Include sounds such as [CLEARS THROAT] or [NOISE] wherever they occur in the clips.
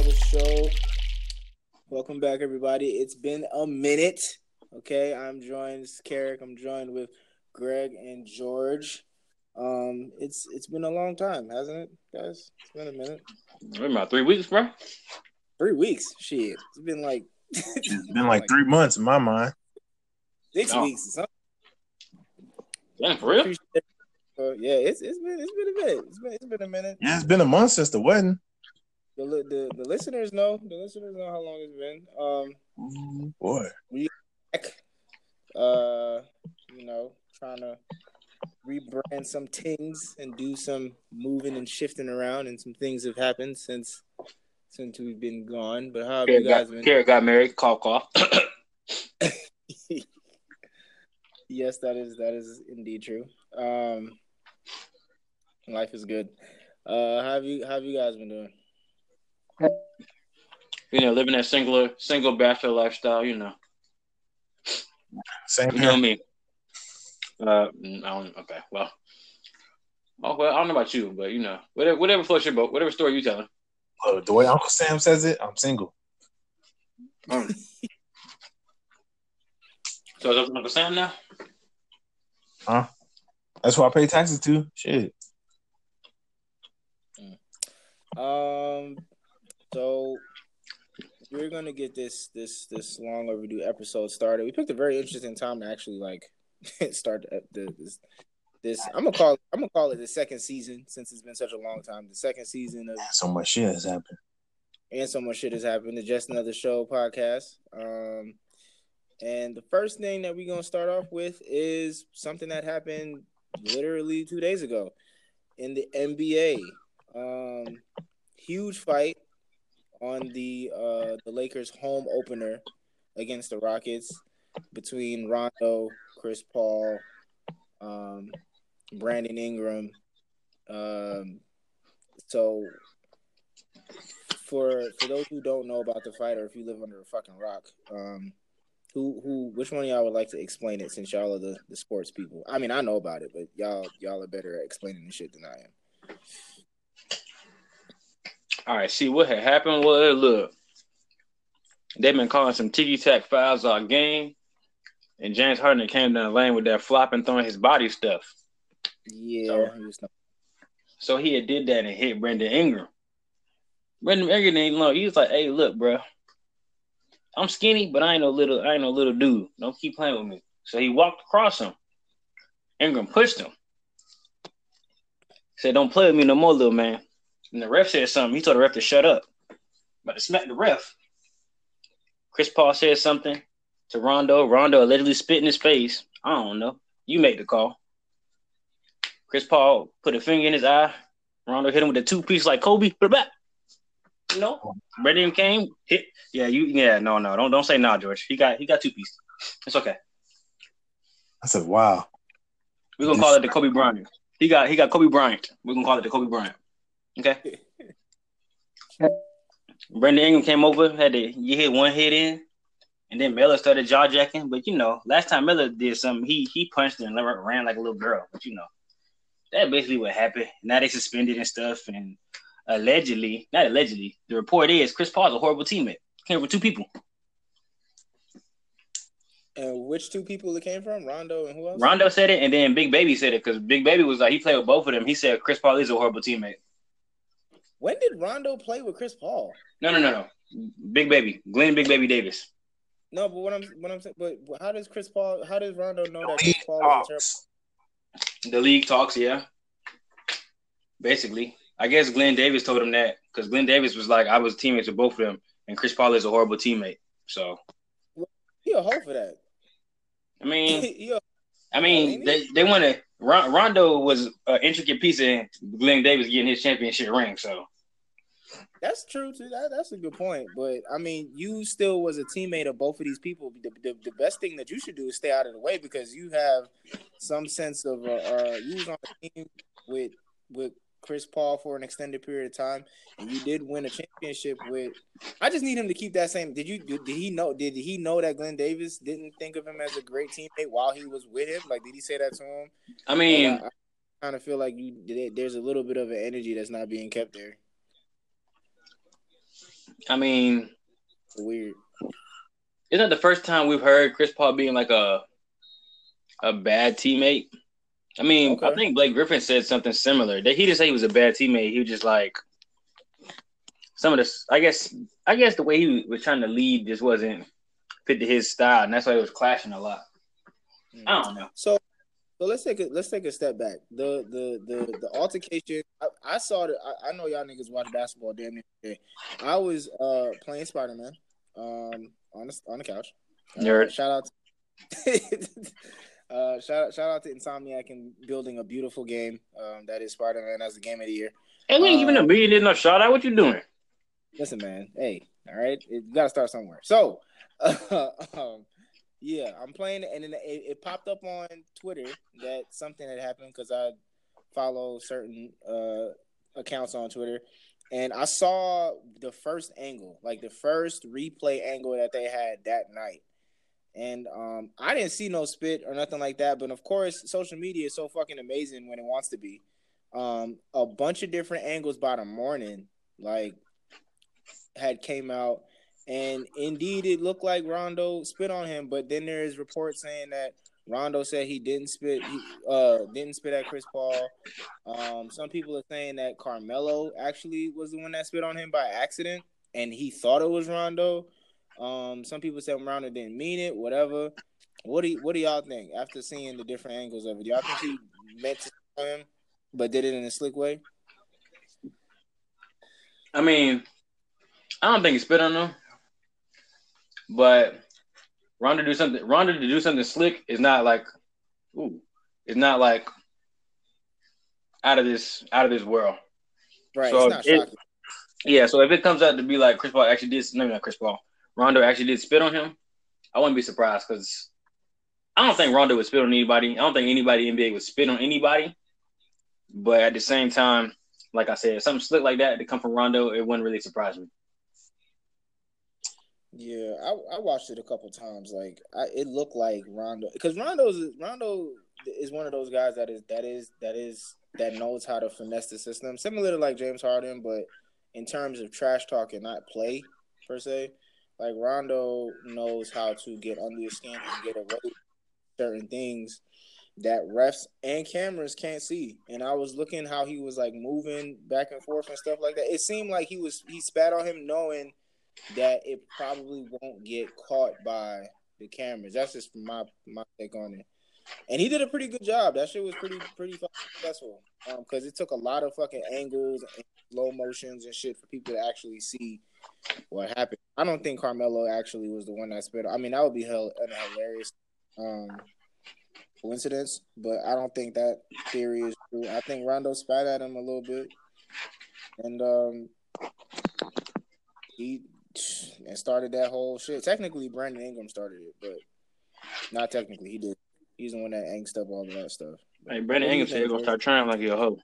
another show. Welcome back, everybody. It's been a minute. Okay, I'm joined, Carrick. I'm joined with Greg and George. Um, it's it's been a long time, hasn't it, guys? It's been a minute. Been about three weeks, bro. Three weeks. Shit, it's been like [LAUGHS] it's been like three months in my mind. Six Oh. weeks. Or Damn, for real? Uh, yeah, it's it's been it's been a minute. It's been it's been a minute. Yeah, it's been a month since the wedding. The, the the listeners know. The listeners know how long it's been. Um, Boy, heck, uh, you know, trying to rebrand some things and do some moving and shifting around, and some things have happened since since we've been gone. But how have you guys got, been? Carrot got married. Cough, cough. yes, that is that is indeed true. Um, life is good. Uh, how have you how have you guys been doing? You know, living that singular, single bachelor lifestyle. You know, same you know here. me. Uh, mm, I don't. Okay, well. Oh well, I don't know about you, but you know, whatever, whatever floats your boat, whatever story you telling. Look, the way Uncle Sam says it, I'm single. Um, so is that Uncle Sam now? Huh? That's who I pay taxes to. Shit. Um, so we're gonna get this this this long overdue episode started. We picked a very interesting time to actually like [LAUGHS] start the, this this. I'm gonna call I'm gonna call it the second season since it's been such a long time. The second season of So much shit has happened. and so much shit has happened. The Just Another Show podcast. Um, and the first thing that we're gonna start off with is something that happened literally two days ago in the NBA. Um, huge fight on the uh the Lakers home opener against the Rockets between Rondo, Chris Paul, um, Brandon Ingram. Um, so for for those who don't know about the fight, or if you live under a fucking rock, um, who who which one of y'all would like to explain it since y'all are the, the sports people? I mean, I know about it, but y'all y'all are better at explaining the shit than I am. All right, see what had happened was look, they've been calling some tiki tack fouls all game, and James Harden came down the lane with that flopping, throwing his body stuff. Yeah, So- he not- So he had did that and hit Brandon Ingram. Brandon Ingram ain't low. He was like, "Hey, look, bro, I'm skinny, but I ain't no little, I ain't no little dude. Don't keep playing with me." So he walked across him. Ingram pushed him. Said, "Don't play with me no more, little man." And the ref said something. He told the ref to shut up. But to smack the ref, Chris Paul said something to Rondo. Rondo allegedly spit in his face. I don't know. You made the call. Chris Paul put a finger in his eye. Rondo hit him with a two piece like Kobe. Put it back. You know, Brandon came hit. Yeah, you. Yeah, no, no, don't don't say nah, George. He got he got two piece. It's okay. I said, wow. We're gonna call it the Kobe Bryant. He got he got Kobe Bryant. We're gonna call it the Kobe Bryant. Okay. [LAUGHS] Brandon Ingram came over, had to you hit one hit in, and then Miller started jaw jacking. But you know, last time Miller did something, he he punched and ran like a little girl. But you know, that basically what happened. Now they suspended and stuff, and allegedly, not allegedly, the report is Chris Paul's a horrible teammate. Came for two people. And which two people it came from? Rondo and who else? Rondo said it, and then Big Baby said it because Big Baby was like he played with both of them. He said Chris Paul is a horrible teammate. When did Rondo play with Chris Paul? No, no, no, no. Big Baby, Glenn Big Baby Davis. No, but what I'm what I'm saying, but how does Chris Paul? How does Rondo know that Chris Paul is terrible? The league talks, yeah. Basically, I guess Glenn Davis told him that because Glenn Davis was like, I was teammates with both of them, and Chris Paul is a horrible teammate. So, He a hoe for that. I mean, [LAUGHS] I mean, they they want to. Rondo was an intricate piece in Glenn Davis getting his championship ring. So, that's true too. That, that's a good point. But I mean, you still was a teammate of both of these people. The, the, the best thing that you should do is stay out of the way because you have some sense of uh, uh you was on a team with with Chris Paul for an extended period of time, and you did win a championship with. I just need him to keep that same. Did you? Did, he know? Did he know that Glenn Davis didn't think of him as a great teammate while he was with him? Like, did he say that to him? I mean, I, I kind of feel like you. There's a little bit of an energy that's not being kept there. I mean, Weird. isn't it the first time we've heard Chris Paul being like a a bad teammate? I mean, I think Blake Griffin said something similar. That he didn't say he was a bad teammate. He was just like some of this. I guess. I guess the way he was trying to lead just wasn't fit to his style, and that's why it was clashing a lot. I don't know. So, so let's take a let's take a step back. The the the the altercation. I, I saw that. I, I know y'all niggas watch basketball damn near every day. I was uh playing Spider Man, um on the on the couch. Uh, Nerd. shout out. To, [LAUGHS] [LAUGHS] uh, shout shout out to Insomniac and building a beautiful game. Um, that is Spider Man as the game of the year. Hey, we ain't giving Uh, a million enough shout out. What you doing? Listen, man. Hey, all right. You got to start somewhere. So, [LAUGHS] um, yeah, I'm playing, it, and then it, it popped up on Twitter that something had happened because I follow certain uh, accounts on Twitter, and I saw the first angle, like the first replay angle that they had that night. And um, I didn't see no spit or nothing like that, but of course, social media is so fucking amazing when it wants to be. Um, a bunch of different angles by the morning, like had came out, and indeed it looked like Rondo spit on him. But then there is reports saying that Rondo said he didn't spit, he uh didn't spit at Chris Paul. Um, some people are saying that Carmelo actually was the one that spit on him by accident, and he thought it was Rondo. Um, some people said Rondo didn't mean it. Whatever. What do y- what do y'all think after seeing the different angles of it? Do y'all think he meant to him, but did it in a slick way? I mean, I don't think he spit on him, but Rondo do something. Rondo to do something slick is not like, ooh, it's not like out of this out of this world. Right. So it- Yeah, so if it comes out to be like Chris Paul actually did, no, not Chris Paul, Rondo actually did spit on him, I wouldn't be surprised because I don't think Rondo would spit on anybody. I don't think anybody in NBA would spit on anybody. But at the same time, like I said, something slick like that to come from Rondo, it wouldn't really surprise me. Yeah, I, I watched it a couple times. Like, I, it looked like Rondo because Rondo's Rondo is one of those guys that is that is that is that knows how to finesse the system, similar to like James Harden, but in terms of trash talk and not play per se. Like Rondo knows how to get under your skin and get away with certain things that refs and cameras can't see. And I was looking how he was like moving back and forth and stuff like that. It seemed like he was he spat on him knowing that it probably won't get caught by the cameras. That's just my my take on it. And he did a pretty good job. That shit was pretty pretty successful. Um, because it took a lot of fucking angles and slow motions and shit for people to actually see what happened. I don't think Carmelo actually was the one that spit. I mean, that would be hell an hilarious um coincidence, but I don't think that theory is true. I think Rondo spat at him a little bit, and um, he and started that whole shit. Technically, Brandon Ingram started it, but not technically. He did. He's the one that angst up all of that stuff. Hey, Brandon What you Ingram said he's gonna start trying like you a hoe.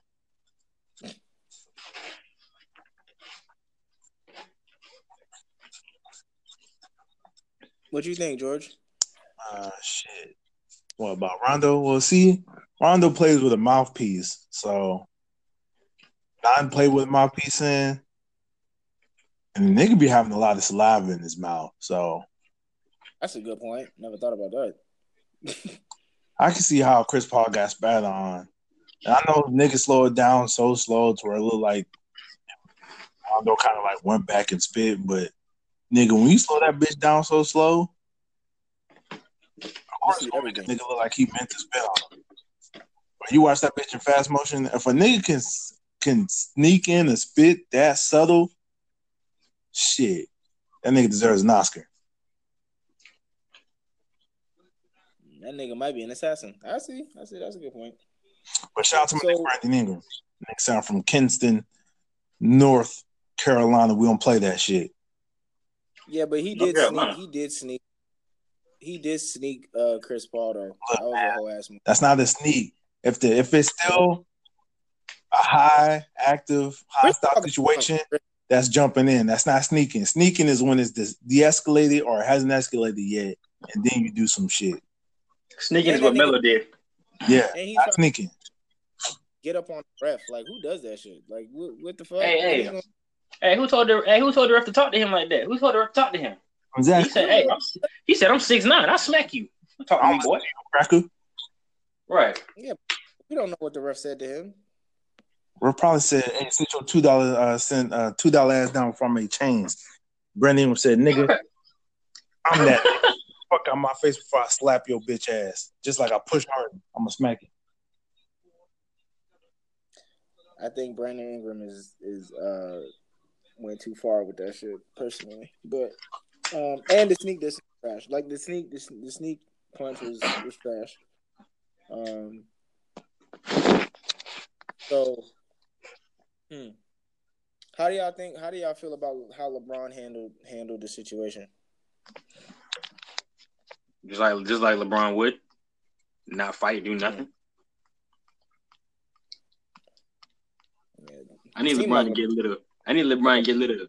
What do you think, George? Uh, shit. What about Rondo? Well, see, Rondo plays with a mouthpiece, so Don play with mouthpiece in, and the nigga be having a lot of saliva in his mouth. So That's a good point. Never thought about that. [LAUGHS] I can see how Chris Paul got spat on. And I know niggas slowed it down so slow to where it looked like Rondo kind of like went back and spit, but nigga, when you slow that bitch down so slow, of course see it's gonna everything. nigga look like he meant to spit on him. But you watch that bitch in fast motion, if a nigga can can sneak in and spit that subtle, shit, that nigga deserves an Oscar. That nigga might be an assassin. I see. I see. That's a good point. But shout out to my So- nigga Brandon Ingram. Nigga sound from Kinston, North Carolina. We don't play that shit. Yeah, but he did sneak. He did sneak. He did sneak uh Chris Paul though. That was a whole ass move. That's not a sneak. If the if it's still a high, active, hostile situation, that's jumping in. That's not sneaking. Sneaking is when it's de- de-escalated or it hasn't escalated yet, and then you do some shit. Sneaking is what that nigga- Melo did. Yeah, And he's sneaking. get up on the ref. Like who does that shit? Like what, what the fuck? Hey, What hey. gonna- Hey, who told the hey who told the ref to talk to him like that? Who told the ref to talk to him? He Exactly. said, "Hey, I'm, he said I'm six nine. I smack you. Talk to me, boy." Cracker. Right. Yeah, we don't know what the ref said to him. We'll probably said, "Hey, sit your two dollar uh, send uh, two dollar ass down from my chains." Brandon said, "Nigga, [LAUGHS] I'm that my face before I slap your bitch ass." Just like I push Harden, I'm gonna smack it. I think Brandon Ingram is is uh went too far with that shit personally, but um and the sneak this trash. Like the sneak the, the sneak punch was was trash. Um. So, hmm. How do y'all think? How do y'all feel about how LeBron handled handled the situation? Just like just like LeBron would, not fight, do nothing. Yeah. I need LeBron like to get a little. I need LeBron to get a little.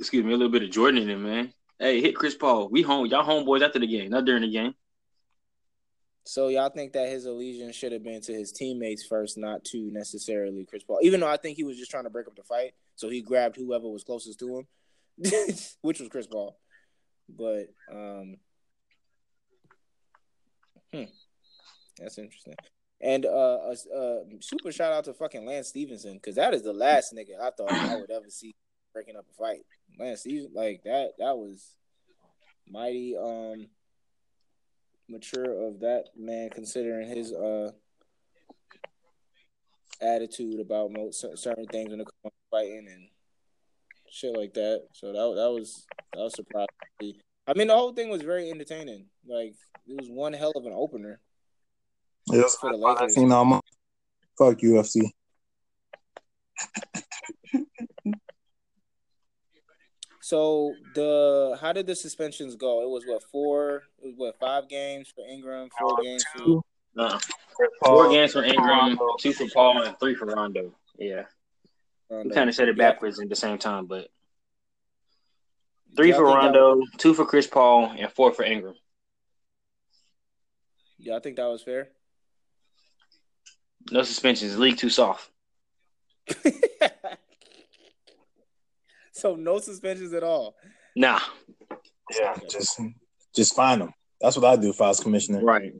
Excuse me, a little bit of Jordan in him, man. Hey, hit Chris Paul. We home. Y'all homeboys after the game, not during the game. So y'all think that his allegiance should have been to his teammates first, not to necessarily Chris Paul. Even though I think he was just trying to break up the fight, so he grabbed whoever was closest to him, [LAUGHS] which was Chris Paul. But um, hmm, that's interesting. And uh, a, a super shout out to fucking Lance Stephenson because that is the last nigga I thought I would ever see breaking up a fight. Lance Stephenson, like that, that was mighty. Um, mature of that man considering his uh attitude about most certain things comes to fighting and shit like that. So that that was that was surprising. I mean, the whole thing was very entertaining. Like it was one hell of an opener. It was For the I Lakers. seen all my fuck UFC. So the how did the suspensions go? It was what four? It was what five games for Ingram, four games for Two, Uh, four Paul, games for Ingram, two for Paul, and three for Rondo. Yeah, Rondo. we kind of said it Yeah. backwards at the same time, but three Y'all for think that Rondo, two for Chris Paul, and four for Ingram. Yeah, I think that was fair? No suspensions. League too soft. [LAUGHS] so no suspensions at all. Nah. Yeah, just just find them. That's what I do if I was commissioner. Right.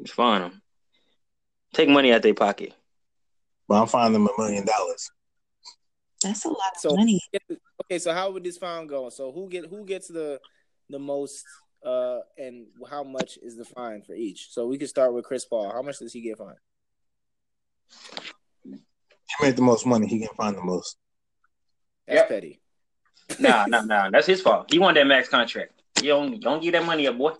It's them. Take money out their pocket. But I'm finding them a million dollars. That's a lot of So money. okay, so how would this fine go? So who get who gets the the most uh and how much is the fine for each? So we could start with Chris Paul. How much does he get fined? He made the most money. He can find the most. That's Yep. petty. Nah, [LAUGHS] nah, nah. That's his fault. He won that max contract. You don't don't give that money up, boy.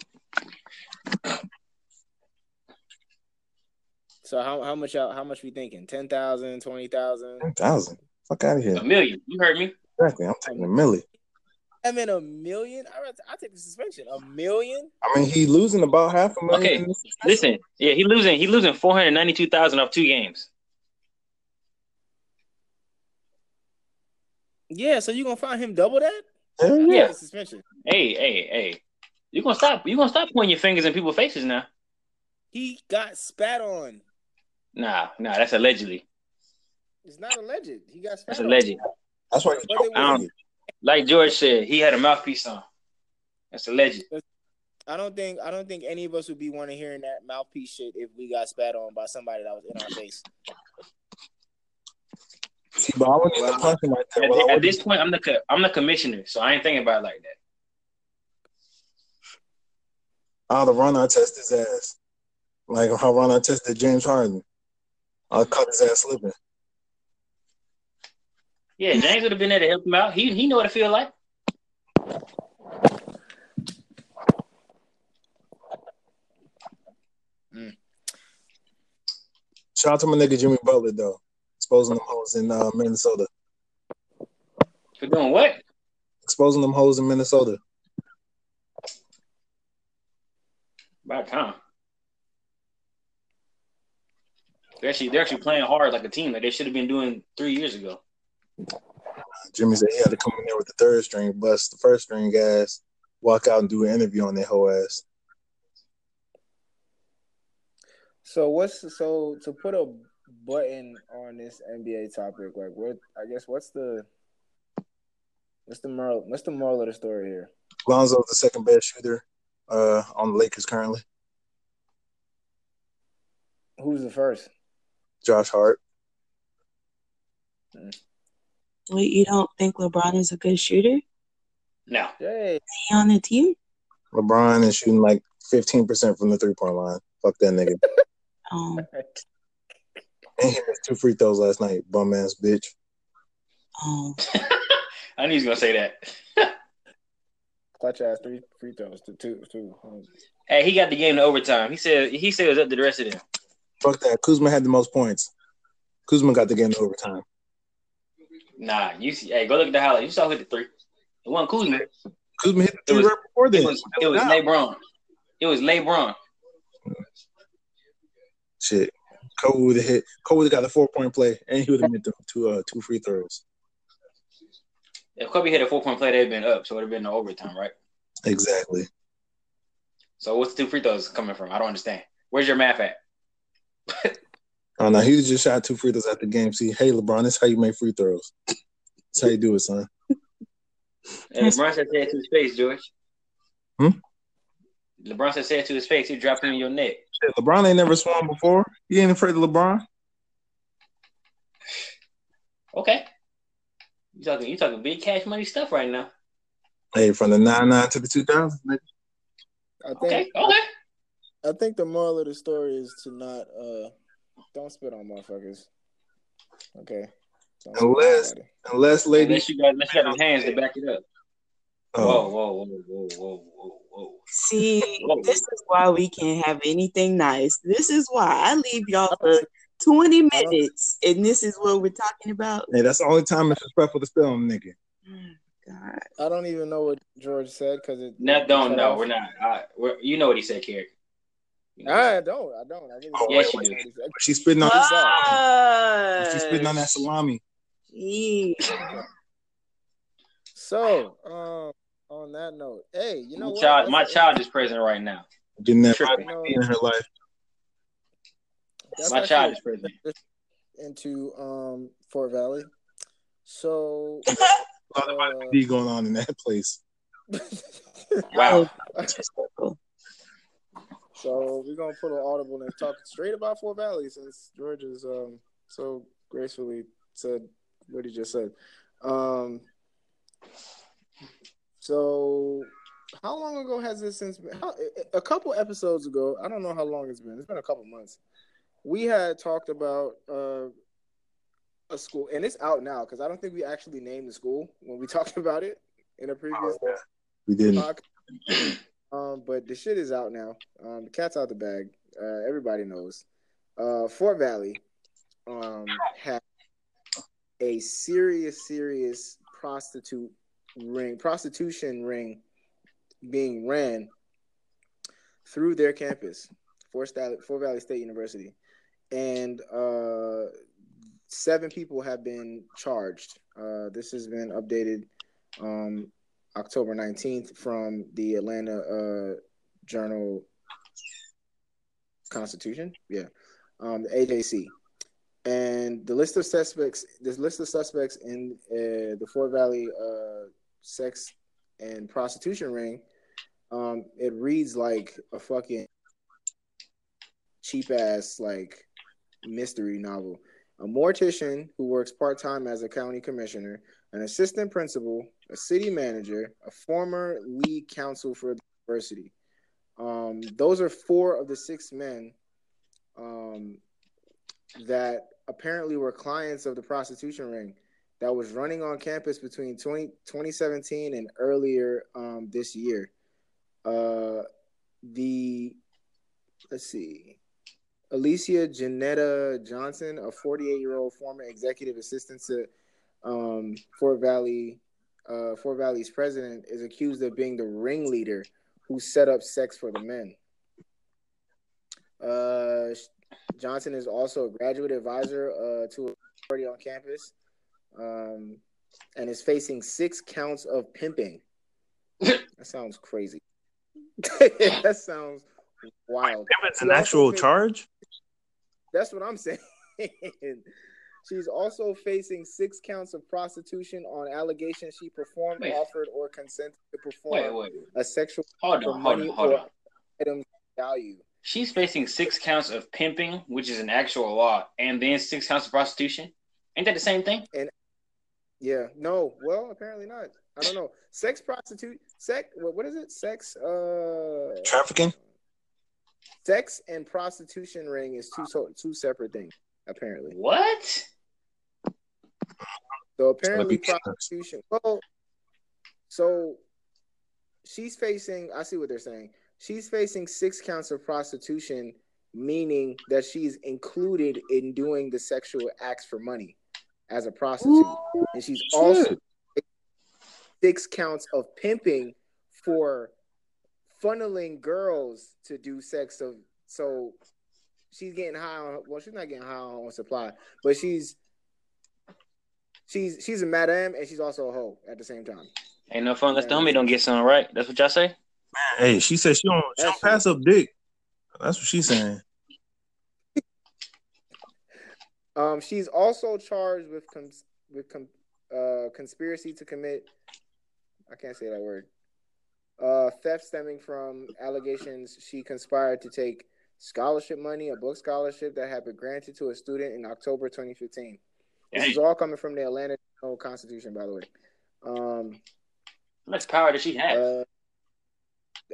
So how how much y'all- how much we thinking? 10,000, 20,000? Ten thousand. Fuck out of here. A million. You heard me. Exactly. I'm taking a milli. I mean a million? I I take the suspension. A million? I mean, he losing about half a million. Okay. Listen, yeah, he losing. He losing four hundred ninety two thousand off two games. Yeah, so you gonna find him double that? Hell yeah. Yeah. the suspension. Hey, hey, hey. You gonna stop? You gonna stop pointing your fingers in people's faces now? He got spat on. Nah, nah. That's allegedly. It's not alleged. He got spat That's on. alleged. That's why you But choke they Um. Like George said, he had a mouthpiece on. That's alleged. I don't think I don't think any of us would be wanting hearing that mouthpiece shit if we got spat on by somebody that was in our face. See, but I wouldn't even Well, punch him like that. At, Well, at wouldn't- this point, I'm the co- I'm the commissioner, so I ain't thinking about it like that. I'd have Ron Artest his ass. Like how Ron tested James Harden. I'll cut his ass slipping. Yeah, James would have been there to help him out. He he know what it feel like. Shout out to my nigga Jimmy Butler though. Exposing them hoes in uh, Minnesota. For doing what? Exposing them hoes in Minnesota. About time. They're actually they're actually playing hard like a team that they should have been doing three years ago. Jimmy said he had to come in there with the third string, bust the first string guys, walk out and do an interview on their whole ass. So what's so to put a button on this NBA topic? Like, what I guess what's the What's the moral? What's the moral of the story here? Lonzo's the second best shooter uh, on the Lakers currently. Who's the first? Josh Hart. Wait, you don't think LeBron is a good shooter? No. Hey, Is he on the team? LeBron is shooting like 15% from the three point line. Fuck that nigga. Um, [LAUGHS] and he missed two free throws last night, bum ass bitch. um, [LAUGHS] I knew he was gonna say that. [LAUGHS] clutch ass three free throws to two two. hey, he got the game to overtime. He said he said it was up to the rest of them. Fuck that. Kuzma had the most points. Kuzma got the game to overtime. Nah, you see, hey, go look at the highlight. You saw who hit the three. It wasn't Kuzma. Kuzma hit the It three was- right before It this. was it was LeBron. It was LeBron. Shit. Kobe would have hit. Kobe would have got the four point play, and he would have made the two uh, two free throws. If Kobe hit a four point play, they'd been up, so it would have been the overtime, right? Exactly. So what's the two free throws coming from? I don't understand. Where's your math at? [LAUGHS] Oh no, he just shot two free throws at the game. See, hey LeBron, that's how you make free throws. That's how you do it, son. Hey, LeBron said say it to his face, George. Hmm? LeBron said say it to his face. He dropped it in your neck. Shit, LeBron ain't never swung before. He ain't afraid of LeBron. Okay. You talking you talking big cash money stuff right now. Hey, from the nine nine to the two thousand. I think Okay, okay. I think the moral of the story is to not uh don't spit on motherfuckers. Okay. Don't Unless- Unless lady. Unless you got unless you got them hands to back it up. Oh. Whoa, Oh, whoa, whoa, whoa, whoa, whoa, whoa. see, Whoa. this is why we can't have anything nice. This is why I leave y'all for 20 minutes, and this is what we're talking about. hey, that's the only time it's respectful to spit on nigga. Mm, God. I don't even know what George said because it. No, don't cut no, we're not. I, we're, you know what he said, Carrick. I don't. I don't. I really Oh, don't yes, know you do. She's spitting on. Ah, She's spitting on that salami. Gee. So, um, on that note, hey, you know my what? child, my child is present right now. Getting that Tripping. in her life. that's my child is present. into um Fort Valley. So, A lot of D going on in that place. [LAUGHS] Wow. So we're gonna put an audible and talk straight about Fort Valley since George is um so gracefully said what he just said. Um, so how long ago has this since been? How, a couple episodes ago, I don't know how long it's been. It's been a couple months. We had talked about uh, a school, and it's out now because I don't think we actually named the school when we [LAUGHS] talked about it in a previous We didn't. podcast. Um, but the shit is out now. Um, the cat's out the bag. Uh, everybody knows. Uh, Fort Valley um, had a serious, serious prostitute ring, prostitution ring being ran through their campus, Fort Valley, Fort Valley State University, and uh, seven people have been charged. Uh, this has been updated um, October 19th from the Atlanta uh, Journal Constitution. Yeah. Um, the AJC. And the list of suspects, this list of suspects in uh, the Fort Valley uh, sex and prostitution ring, um, it reads like a fucking cheap ass like mystery novel. A mortician who works part time as a county commissioner, an assistant principal, a city manager, a former league counsel for the university. Um, those are four of the six men um, that apparently were clients of the prostitution ring that was running on campus between 20, 2017 and earlier um, this year. Uh, the let's see, Alicia Janetta Johnson, a 48 year old former executive assistant to um, Fort Valley, uh, Fort Valley's president, is accused of being the ringleader who set up sex for the men. Uh, Johnson is also a graduate advisor uh, to a party on campus, um, and is facing six counts of pimping. [LAUGHS] that sounds crazy. [LAUGHS] that sounds wild. It's an actual charge, That's what I'm saying. [LAUGHS] She's also facing six counts of prostitution on allegations she performed, Wait. offered, or consented to perform Wait, wait. a sexual Hold for on, hold money on, hold or on. items of value. She's facing six counts of pimping, which is an actual law, and then six counts of prostitution. Ain't that the same thing? And Yeah, no. Well, apparently not. I don't know. Sex prostitute, sex. What, what is it? Sex. Uh, Trafficking? sex and prostitution ring is two so two separate things. Apparently. What? So apparently prostitution. Well, so she's facing. I see what they're saying. She's facing six counts of prostitution, meaning that she's included in doing the sexual acts for money as a prostitute, and she's also six counts of pimping for funneling girls to do sex. So, so she's getting high on. Well, she's not getting high on supply, but she's she's she's a madam and she's also a hoe at the same time. Ain't no fun unless the homie don't get something right. That's what y'all say? Hey, she said she don't, she don't pass up dick. That's what she's saying. [LAUGHS] Um, she's also charged with cons- with com- uh, conspiracy to commit. I can't say that word. Uh, theft stemming from allegations she conspired to take scholarship money, a book scholarship that had been granted to a student in October 2015. This Dang. is all coming from the Atlanta Constitution, by the way. Um, How much power does she have? uh,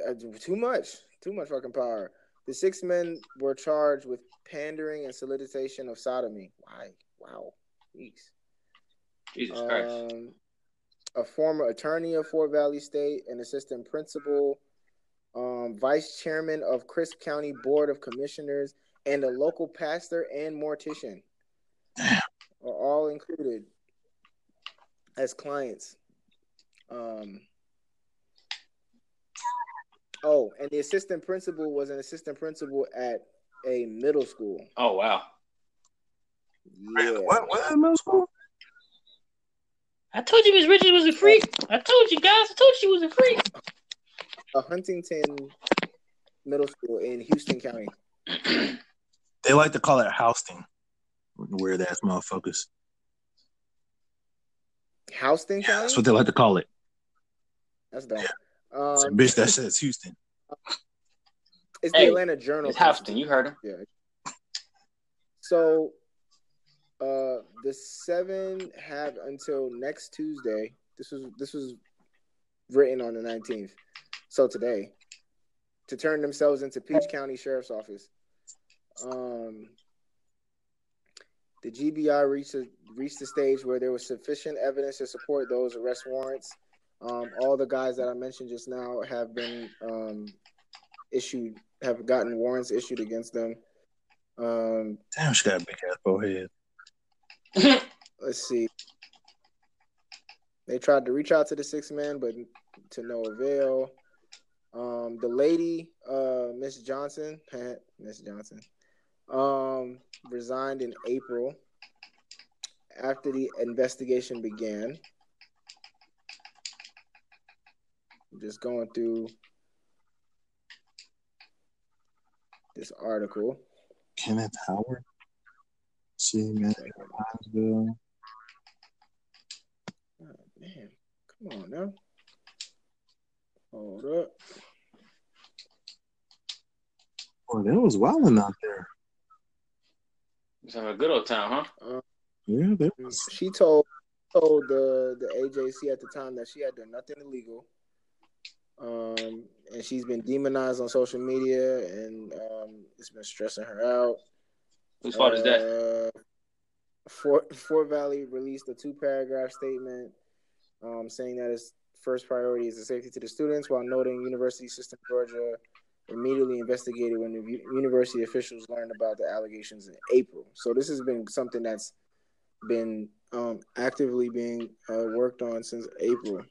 uh, too much, too much fucking power. The six men were charged with pandering and solicitation of sodomy. Why? Wow. Jeez. Jesus Christ. Um, a former attorney of Fort Valley State, an assistant principal, um, vice chairman of Crisp County Board of Commissioners, and a local pastor and mortician Damn. Are all included as clients. Um, oh, and the assistant principal was an assistant principal at a middle school. Oh wow. Yeah. What? What in middle school? I told you Miss Richards was a freak. I told you guys. I told you she was a freak. a Huntington Middle School in Houston County. They like to call it housing. Weird ass motherfuckers. Houston Yeah, County? that's what they like to call it. That's dumb. It's a Um, bitch that says Houston. [LAUGHS] it's the Hey, Atlanta Journal. It's Houston. You heard him. Yeah. So, uh, the seven have until next Tuesday. This was this was written on the nineteenth. So today, to turn themselves into Peach County Sheriff's Office. Um, the GBI reached a, reached the stage where there was sufficient evidence to support those arrest warrants. Um, all the guys that I mentioned just now have been um, issued, have gotten warrants issued against them. Um, Damn, she got a big ass forehead. [LAUGHS] let's see. They tried to reach out to the six men, but to no avail. Um, the lady, uh, Miss Johnson, [LAUGHS] Miss Johnson, um, resigned in April after the investigation began. I'm just going through this article. Kenneth Howard. See, man. Hinesville. Man, come on now. Hold up. Boy, that was wilding out there. It's having a good old time, huh? Yeah, that was. She told told the the AJC at the time that she had done nothing illegal. Um, and she's been demonized on social media, and um, it's been stressing her out. Whose fault is that? Uh, Fort Fort Valley released a two paragraph statement um, saying that its first priority is the safety to the students, while noting University System Georgia immediately investigated when the university officials learned about the allegations in April. So this has been something that's been um, actively being uh, worked on since April.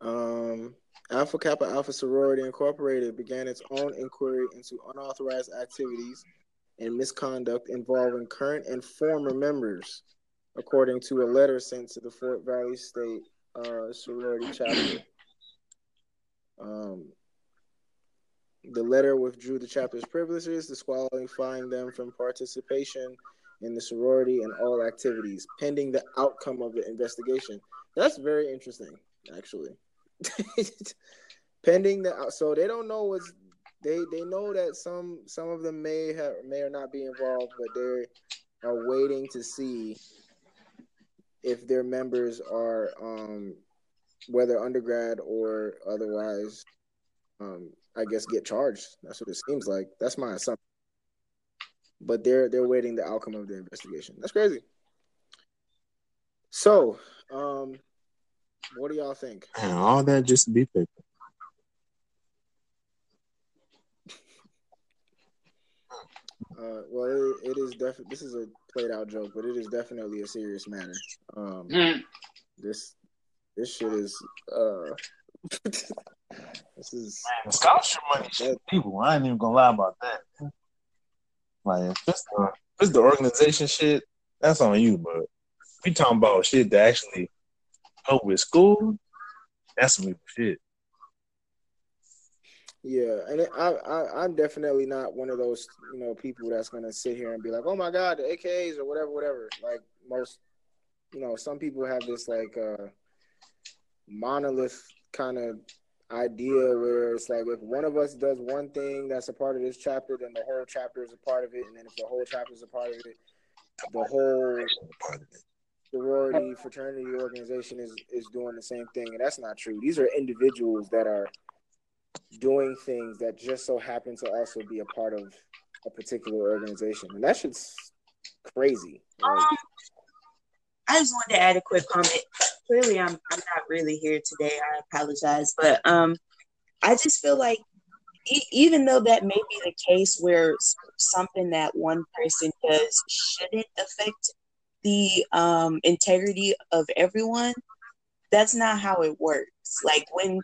Um, Alpha Kappa Alpha Sorority Incorporated began its own inquiry into unauthorized activities and misconduct involving current and former members, according to a letter sent to the Fort Valley State uh, sorority chapter. Um, the letter withdrew the chapter's privileges, disqualifying them from participation in the sorority and all activities pending the outcome of the investigation. That's very interesting, actually. [LAUGHS] pending the so they don't know what's they they know that some some of them may have may or not be involved, but they are waiting to see if their members are um whether undergrad or otherwise um I guess get charged. That's what it seems like. That's my assumption. But they're they're waiting the outcome of the investigation. That's crazy. So, um, what do y'all think? Man, all that just to be paper. [LAUGHS] Uh, well, it, it is definitely this is a played out joke, but it is definitely a serious matter. Um, Mm. this this shit is uh, [LAUGHS] this is Man, scholarship money shit people. I ain't even gonna lie about that. Like if it's the, if it's the organization shit, that's on you. But we talking about shit that actually help with school. That's some shit. Yeah, and I, I I'm definitely not one of those you know people that's gonna sit here and be like, oh my god, the AKAs or whatever, whatever. Like most, you know, some people have this like uh monolith kind of idea where it's like if one of us does one thing that's a part of this chapter, then the whole chapter is a part of it, and then if the whole chapter is a part of it, the whole sorority fraternity organization is is doing the same thing, and that's not true. These are individuals that are doing things that just so happen to also be a part of a particular organization, and that shit's crazy. Like, Um, I just wanted to add a quick comment. Clearly, I'm I'm not really here today. I apologize, but um, I just feel like e- even though that may be the case where something that one person does shouldn't affect the um integrity of everyone, that's not how it works. Like when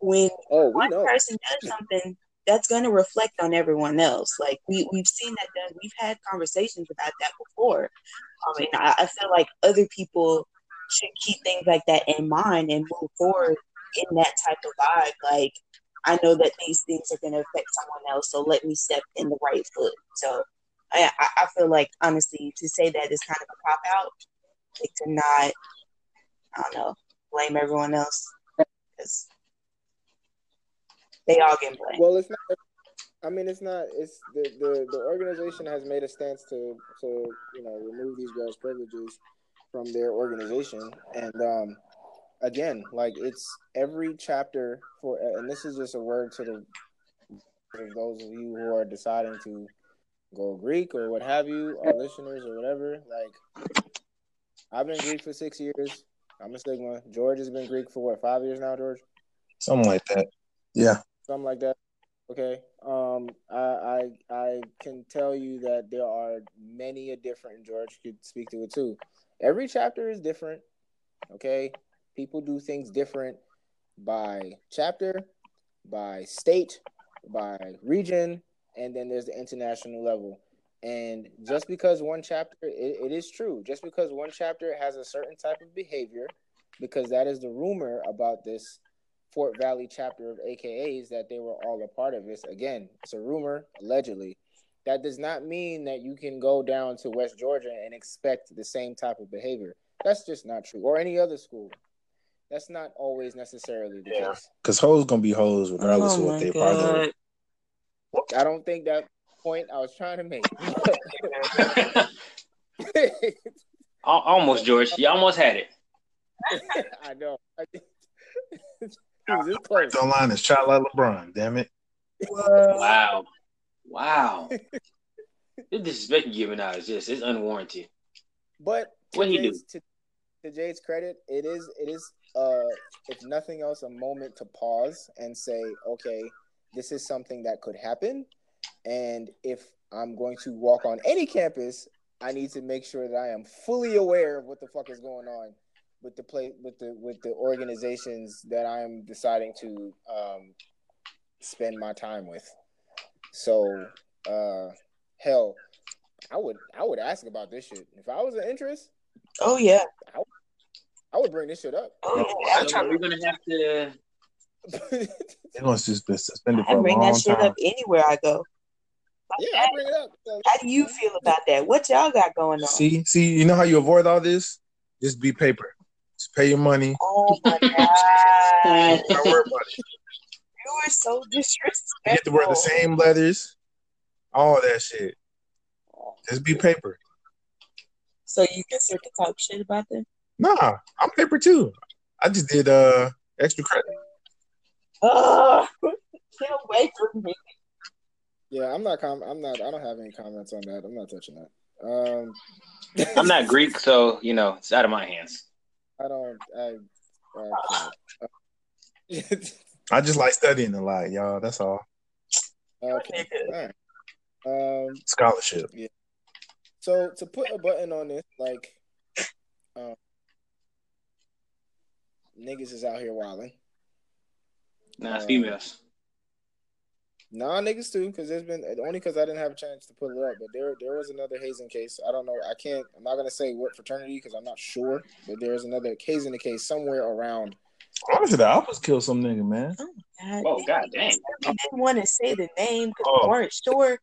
when oh, one know. person does something that's going to reflect on everyone else like we, we've seen that done we've had conversations about that before i mean I, I feel like other people should keep things like that in mind and move forward in that type of vibe like i know that these things are going to affect someone else so let me step in the right foot so i, I feel like honestly to say that is kind of a cop out like to not i don't know blame everyone else because they all get blamed Well, it's not. I mean, it's not. It's the, the the organization has made a stance to to you know remove these girls' privileges from their organization, and um, again, like it's every chapter for, and this is just a word to the those of you who are deciding to go Greek or what have you, our listeners or whatever. Like, I've been Greek for six years. I'm a Sigma. George has been Greek for what five years now, George Something like that. Yeah. something like that. Okay. Um, I, I I can tell you that there are many a different. George could speak to it too. Every chapter is different. Okay. People do things different by chapter, by state, by region, and then there's the international level. And just because one chapter, it, it is true. Just because one chapter has a certain type of behavior, because that is the rumor about this Fort Valley chapter of AKAs that they were all a part of this. Again, it's a rumor, allegedly. That does not mean that you can go down to West Georgia and expect the same type of behavior. That's just not true. Or any other school. That's not always necessarily the Yeah. case. Because hoes gonna be hoes regardless Oh of what my they part of. I don't think that point I was trying to make. [LAUGHS] Almost, George. You almost had it. [LAUGHS] I know. I think- He was this close. Online is shot like LeBron. Damn it. Wow. Wow. [LAUGHS] this disrespect you giving out is just it's unwarranted. But What'd he do? To, to Jade's credit, it is it is uh if nothing else a moment to pause and say, okay, this is something that could happen, and if I'm going to walk on any campus, I need to make sure that I am fully aware of what the fuck is going on with the play with the with the organizations that I'm deciding to um spend my time with. So uh hell, I would I would ask about this shit. If I was an interest, Oh yeah. I would bring this shit up. Oh yeah. So we're gonna have to [LAUGHS] They're gonna just be suspended I for a bring long that shit time. up anywhere I go. Yeah, I bring it up. How do you feel about that? What y'all got going on? See, see, you know how you avoid all this? Just be paper. Just pay your money. Oh my god, Don't worry about it. You are so disrespectful. You have to wear the same leathers, all that shit. Just be paper. So you can sit to talk shit about them. Nah, I'm paper too. I just did uh extra credit. Oh, get away from me. Yeah, I'm not. Com- I'm not. I don't have any comments on that. I'm not touching that. Um, I'm not Greek, so you know it's out of my hands. I don't. I. I can't. [LAUGHS] I just like studying a lot, y'all. That's all. okay. All right. Um. Scholarship. So to put a button on this, like, um, niggas is out here wilding. Nah, Uh, females. Nah, niggas too, because there's been only because I didn't have a chance to put it up, but there there was another hazing case. I don't know. I can't. I'm not gonna say what fraternity because I'm not sure, but there was another hazing case somewhere around. Honestly, the Alphas killed some nigga, man. Oh God, Oh god damn. We didn't want to say the name because Oh. we weren't sure.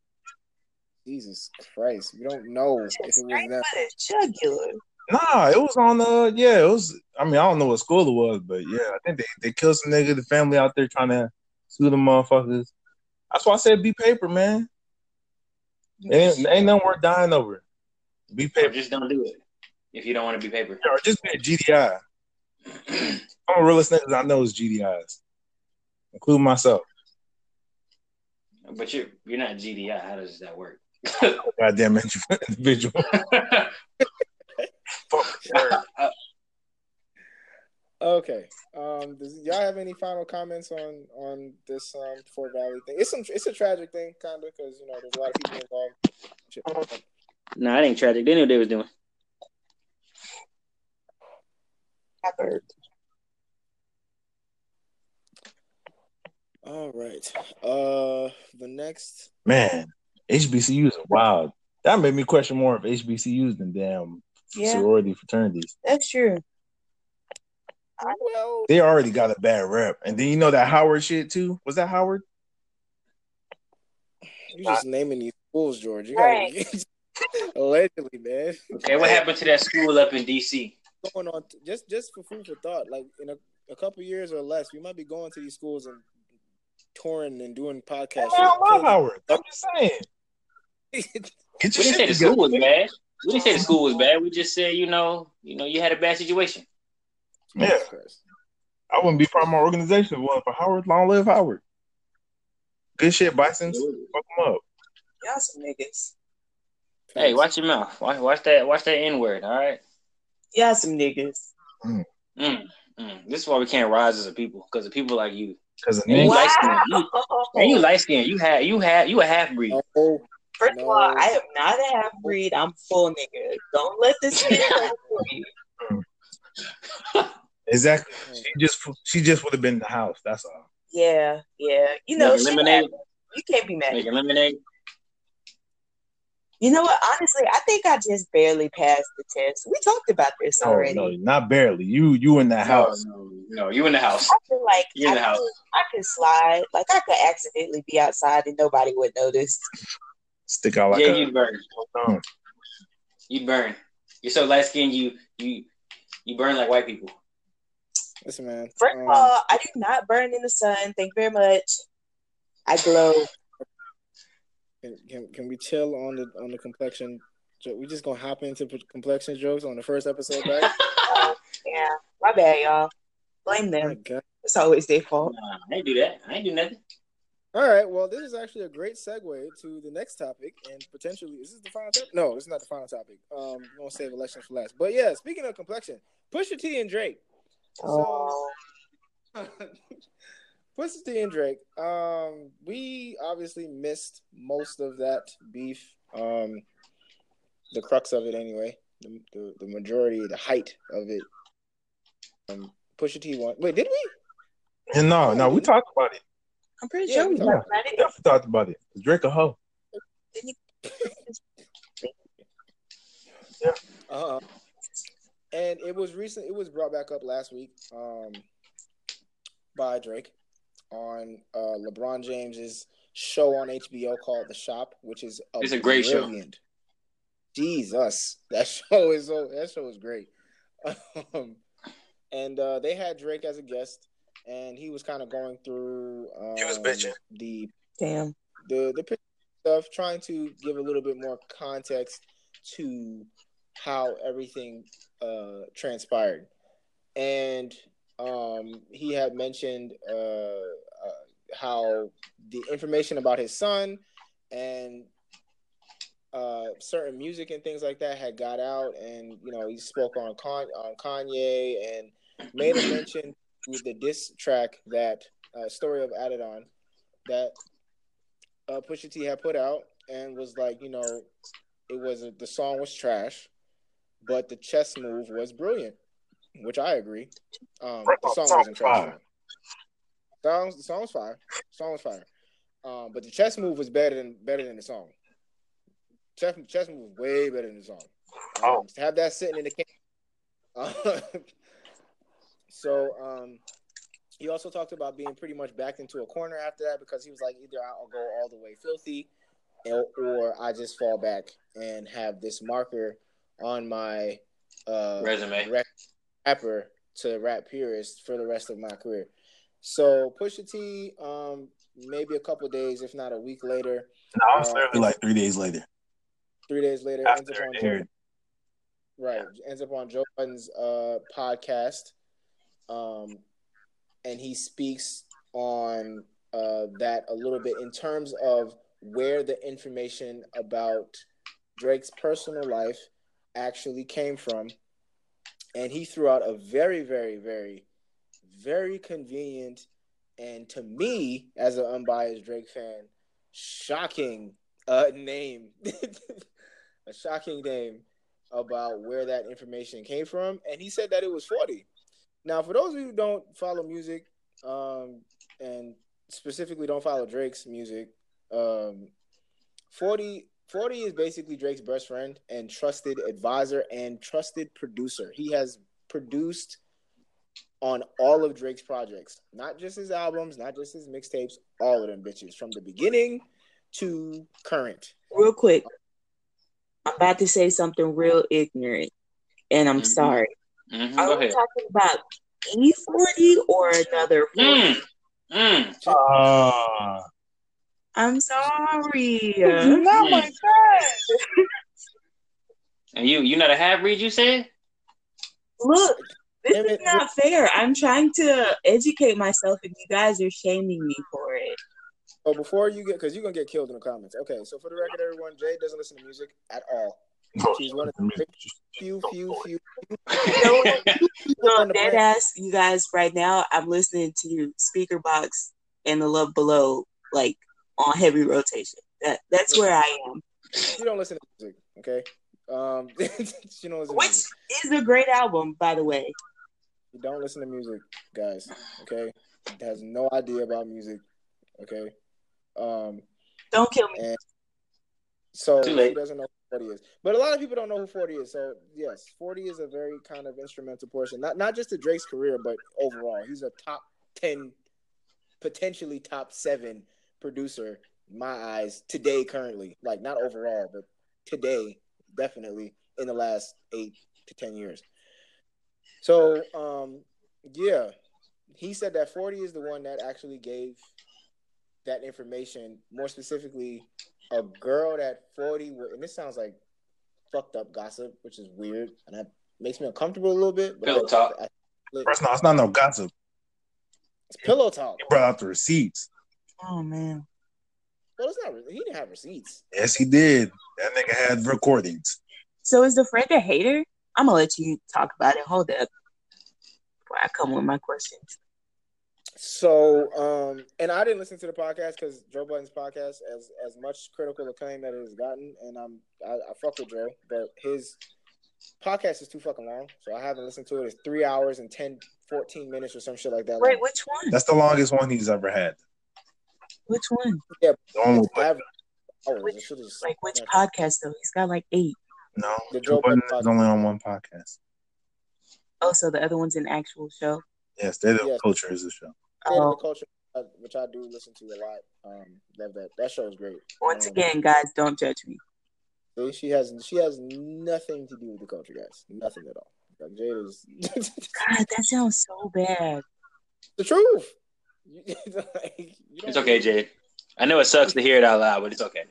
Jesus Christ, we don't know if it was straight for the jugular. Nah, it was on uh yeah, it was I mean, I don't know what school it was, but yeah, I think they, they killed some nigga, the family out there trying to sue the motherfuckers. That's why I said be paper, man. Ain't, ain't nothing worth dying over. Be Or paper. just don't do it if you don't want to be paper. Or just be a GDI. [CLEARS THROAT] I'm a realest niggas I know is GDIs. Including myself. but you're you're not GDI. How does that work? [LAUGHS] Goddamn individual. [LAUGHS] Okay. Um, does y'all have any final comments on on this um Fort Valley thing? It's some. It's a tragic thing, kind of, because you know there's a lot of people involved. No, nah, it ain't tragic. They knew what they was doing. Pepper. All right. Uh, the next. Man, HBCUs are wild. That made me question more of HBCUs than damn Yeah, sorority fraternities. that's true. Well, They already got a bad rep. And then you know that Howard shit too? Was that Howard? you just naming these schools, George. You gotta [LAUGHS] allegedly, man. Okay, what happened to that school up in DC? Going on t- just just for food for thought. Like in a, a couple years or less, we might be going to these schools and touring and doing podcasts. I don't love Howard. I'm just saying. [LAUGHS] We your didn't say the school was bad. We didn't say the school was bad. We just said, you know, you know, you had a bad situation. Yeah. I wouldn't be part of my organization if it wasn't for Howard. Long live Howard. Good shit, Bisons. Fuck them up. Y'all some niggas. Hey, watch your mouth. Watch, watch that. Watch that N word. All right. Y'all some niggas. Mm, mm. This is why we can't rise as a people because of people like you. Because of And you me. light skinned. You, and you light skinned. You had you had you a half breed. Oh, First No. of all, I am not a half breed. I'm full nigga. Don't let this get [LAUGHS] for you. Hmm. Exactly. She just she just would have been in the house. That's all. Yeah, yeah. You know, Making shit lemonade. happens. you can't be mad. Making lemonade. You know what? Honestly, I think I just barely passed the test. We talked about this No, already. no, not barely. You you in that house. No, no, no, you in the house. I feel like You in I the house. could, I could slide. Like I could accidentally be outside and nobody would notice. Stick out like yeah, a you'd burn. thumb. You'd burn. You're so light skinned. You you you burn like white people. listen, man. First Um, of all, I do not burn in the sun. Thank you very much. I glow. Can, can, can we chill on the on the complexion? We just gonna hop into complexion jokes on the first episode, right? [LAUGHS] Yeah, my bad, y'all. Blame oh them. god! It's always their fault. Nah, I ain't do that. I ain't do nothing. All right, well, this is actually a great segue to the next topic, and potentially, this is this the final topic? No, this is not the final topic. Um, we're gonna save elections for last. But yeah, speaking of complexion, Pusha T and Drake. Oh, [LAUGHS] Pusha T and Drake. Um, we obviously missed most of that beef. Um, the crux of it, anyway. The, the, the majority, the height of it. Um, Pusha T won. Wait, did we? And no, no, we talked about it. I'm pretty Yeah, sure we we talked about it. Definitely talked about it. Drake a hoe. yeah. [LAUGHS] Uh-huh. And it was recent. It was brought back up last week um, by Drake. On uh, LeBron James's show on HBO called The Shop, which is a It's a great show. brilliant. Jesus, that [LAUGHS] show is so that show is great. Um, and uh, they had Drake as a guest, and he was kind of going through um, He was bitching. the Damn. the the picture stuff, trying to give a little bit more context to how everything uh, transpired, and um, he had mentioned uh, uh, how the information about his son and uh, certain music and things like that had got out, and you know he spoke on Con- on Kanye and made a [CLEARS THROAT] mention with the diss track that uh, story of Adidon that uh, Pusha T had put out, and was like, you know, it was the song was trash, but the chess move was brilliant, which I agree. Um, the song wasn't trash. Song, the song was fire. The song was fire. Um, but the chess move was better than better than the song. Chess, chess move was way better than the song. Um, Oh. to have that sitting in the can. Uh, [LAUGHS] so um, he also talked about being pretty much backed into a corner after that because he was like, either I'll go all the way filthy, or, or I just fall back and have this marker on my uh, Resume. rap- rapper to rap purist for the rest of my career. So Pusha T, um, maybe a couple days, if not a week later, No, I was literally like three days later three days later, ends up on it Joe, aired. right, ends up on Joe Budden's uh, podcast, um, and he speaks on uh, that a little bit in terms of where the information about Drake's personal life actually came from, and he threw out a very, very, very, very convenient and to me, as an unbiased Drake fan, shocking uh, name, [LAUGHS] a shocking name about where that information came from, and he said that it was forty. Now, for those of you who don't follow music, um, and specifically don't follow Drake's music, um, 40, 40 is basically Drake's best friend and trusted advisor and trusted producer. He has produced on all of Drake's projects, not just his albums, not just his mixtapes, all of them bitches from the beginning to current. Real quick, I'm about to say something real ignorant, and I'm Mhm. sorry. Mhm, Are we talking about E40 or another 40? Mm, mm. Ah, I'm sorry. not like that. And you, you not a half breed you said? Look, this Damn is it, not fair. I'm trying to educate myself, and you guys are shaming me for it. So before you get, because you're gonna get killed in the comments. Okay, so for the record, everyone, Jay doesn't listen to music at all. She's one of the few, few, few. No, no, on the dead ass, you guys. Right now, I'm listening to Speakerboxxx and The Love Below, like on heavy rotation. That that's where I am. She don't listen to music. Okay, um, [LAUGHS] she don't listen. Which is a great album, by the way. She don't listen to music, guys. Okay, has no idea about music. Okay, um, Don't kill me. and so Too she late. doesn't know who 40 is. But a lot of people don't know who 40 is. So yes, 40 is a very kind of instrumental portion, not not just to Drake's career, but overall. He's a top 10, potentially top seven producer, in my eyes, today currently. Like not overall, but today, definitely in the last eight to ten years. So um yeah, he said that 40 is the one that actually gave that information, more specifically, a girl that 40 wa- and this sounds like fucked up gossip, which is weird, and that makes me uncomfortable a little bit. But Pillow I- talk. I- First, no, it's not no gossip. it's pillow talk. He brought out the receipts. Oh man. Well, it's not. He didn't have receipts. Yes, he did. That nigga had recordings. So is the friend a hater? I'm gonna let you talk about it. Hold up. Before I come with my questions. So, um, and I didn't listen to the podcast because Joe Budden's podcast, as as much critical acclaim that it has gotten, and I'm I, I fuck with Joe, but his podcast is too fucking long, so I haven't listened to it. It's three hours and 10, 14 minutes or some shit like that. Wait, long. which one? That's the longest one he's ever had. Which one? The one with- Average. Which- It should just- Like which podcast though? He's got like eight. no, The Joe Joe Budden Budden is only on one podcast. Oh, so the other one's an actual show. Yes, they're the Yes. culture is the show. State of Oh, the culture which I do listen to a lot. Um, love that. That show is great. Once Um, again, guys, don't judge me. see, she has she has nothing to do with the culture, guys. Nothing at all. Like Jade is God, that sounds so bad. [LAUGHS] the truth. You- [LAUGHS] like, It's okay, Jay. I know it sucks to hear it out loud, but it's okay.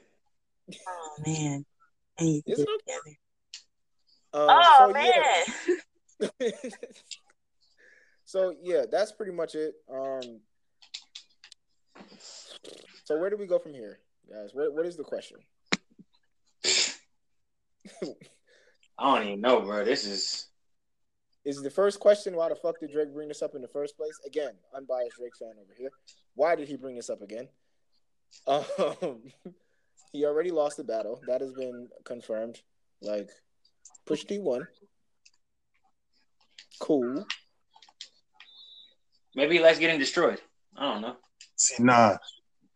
Oh man, I need to Is get it together. Um, Oh so, man, yeah. [LAUGHS] so yeah, that's pretty much it. Um, so where do we go from here, guys? What what is the question? [LAUGHS] I don't even know, bro. This is Is the first question why the fuck did Drake bring this up in the first place? Again, unbiased Drake fan over here. Why did he bring this up again? Um, [LAUGHS] he already lost the battle. That has been confirmed. Like, push D one. Cool. maybe he likes getting destroyed. I don't know. See, nah,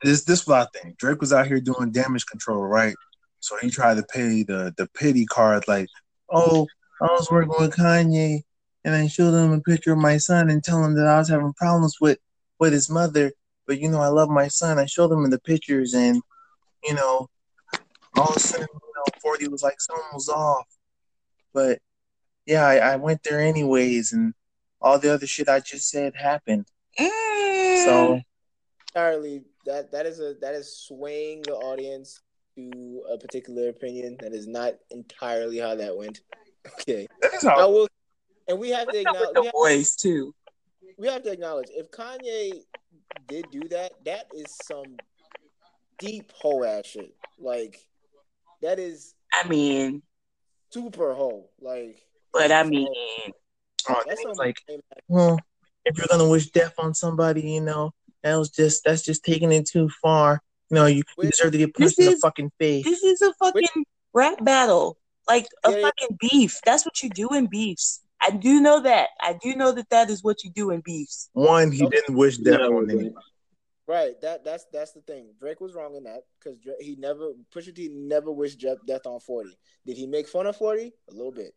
this this what I think. Drake was out here doing damage control, right? So he tried to pay the the pity card, like, oh, I was working with Kanye, and I showed him a picture of my son and tell him that I was having problems with with his mother, but you know I love my son. I showed him in the pictures, and you know, all of a sudden, you know, Forty was like something was off, but yeah, I, I went there anyways, and all the other shit I just said happened. Mm. So. entirely that that is a that is swaying the audience to a particular opinion that is not entirely how that went. [LAUGHS] Okay, That is I how will, and we have to What's up with acknowledge the we have, voice too? we have to acknowledge if Kanye did do that, that is some deep hoe ass shit. Like that is I mean, super hoe. Like but I mean, Oh, that's like, well, if you're gonna wish death on somebody, you know, that was just that's just taking it too far. You know, you, you deserve to get this punched in the is- fucking face. this is a fucking rap battle, like a Yeah, yeah. fucking beef. That's what you do in beefs. I do know that. I do know that that is what you do in beefs. One, he Okay. didn't wish death No, on anyone. Right. That that's that's the thing. Drake was wrong in that because he never Pusha T never wished je- death on Forty. Did he make fun of Forty? A little bit.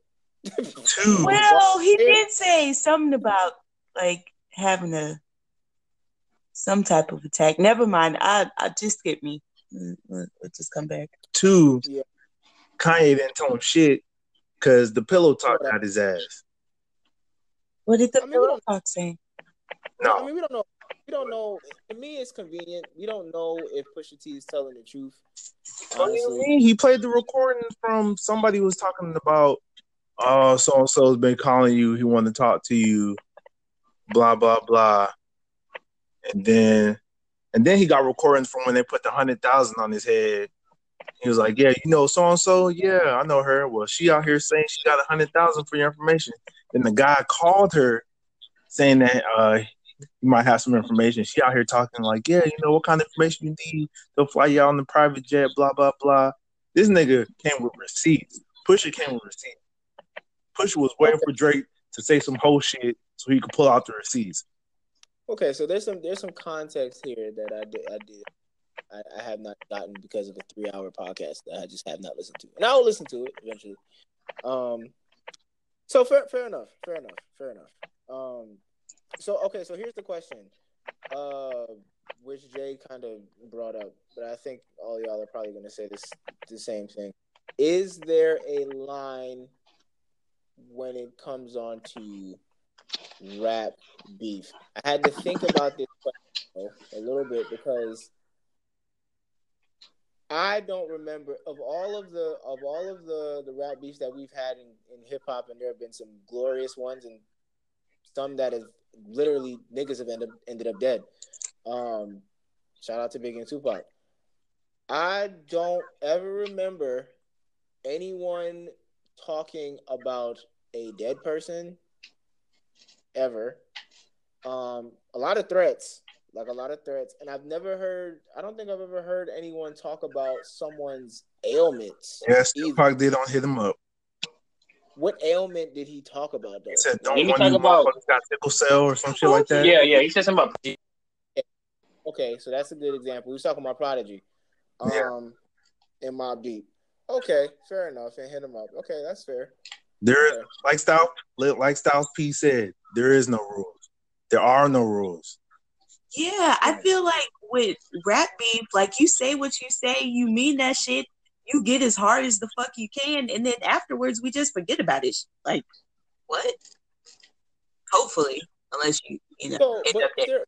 Two. [LAUGHS] Well, he did say something about like having a some type of attack. Never mind. I I just get me. Mm, We'll, we'll just come back. Two, Yeah. Kanye didn't tell him shit because the pillow talk Hold got his ass. What did the I mean, we pillow talk say? No, I mean, we don't know. We don't know. To me, it's convenient. We don't know if Pusha T is telling the truth. what do you Honestly, mean? He played the recording from somebody was talking about, oh, so and so's been calling you. He wanted to talk to you. Blah blah blah. And then, and then he got recordings from when they put the hundred thousand on his head. He was like, "Yeah, you know, so and so. Yeah, I know her. Well, she out here saying she got a hundred thousand for your information." Then the guy called her, saying that uh, you might have some information. She out here talking like, "Yeah, you know, what kind of information you need? They'll fly you out on the private jet." Blah blah blah. This nigga came with receipts. Pusha came with receipts. Pusha was waiting for Drake to say some whole shit so he could pull out the receipts. okay. So there's some there's some context here that I did I did I, have not gotten because of a three hour podcast that I just have not listened to, and I will listen to it eventually. Um. So fair fair enough. Fair enough. Fair enough. Um. So okay. So here's the question. Uh, which Jay kind of brought up, but I think all y'all are probably going to say this the same thing. Is there a line when it comes on to rap beef? I had to think about this a little bit because I don't remember of all of the of all of the the rap beefs that we've had in, in hip hop, and there have been some glorious ones and some that have literally niggas have ended ended up dead. Um, shout out to Big and Tupac. I don't ever remember anyone talking about a dead person ever. Um, a lot of threats, like a lot of threats, and I've never heard. I don't think I've ever heard anyone talk about someone's ailments. Yes, either. Tupac did on hit him up. What ailment did he talk about? Though? He said, "Don't Didn't he one of you talk about- motherfuckers got sickle cell or some shit like that." Yeah, yeah. He said something about Okay, so that's a good example. We was talking about Prodigy, um, Yeah. in Mobb Deep. Okay, fair enough, and hit him up. Okay, that's fair. There, Okay. like Styles, like Styles P said, there is no rules. There are no rules. Yeah, I feel like with rap beef, like you say what you say, you mean that shit. You get as hard as the fuck you can, and then afterwards we just forget about it. Like, what? Hopefully, unless you, you know, So, end but, up [LAUGHS] if there. there,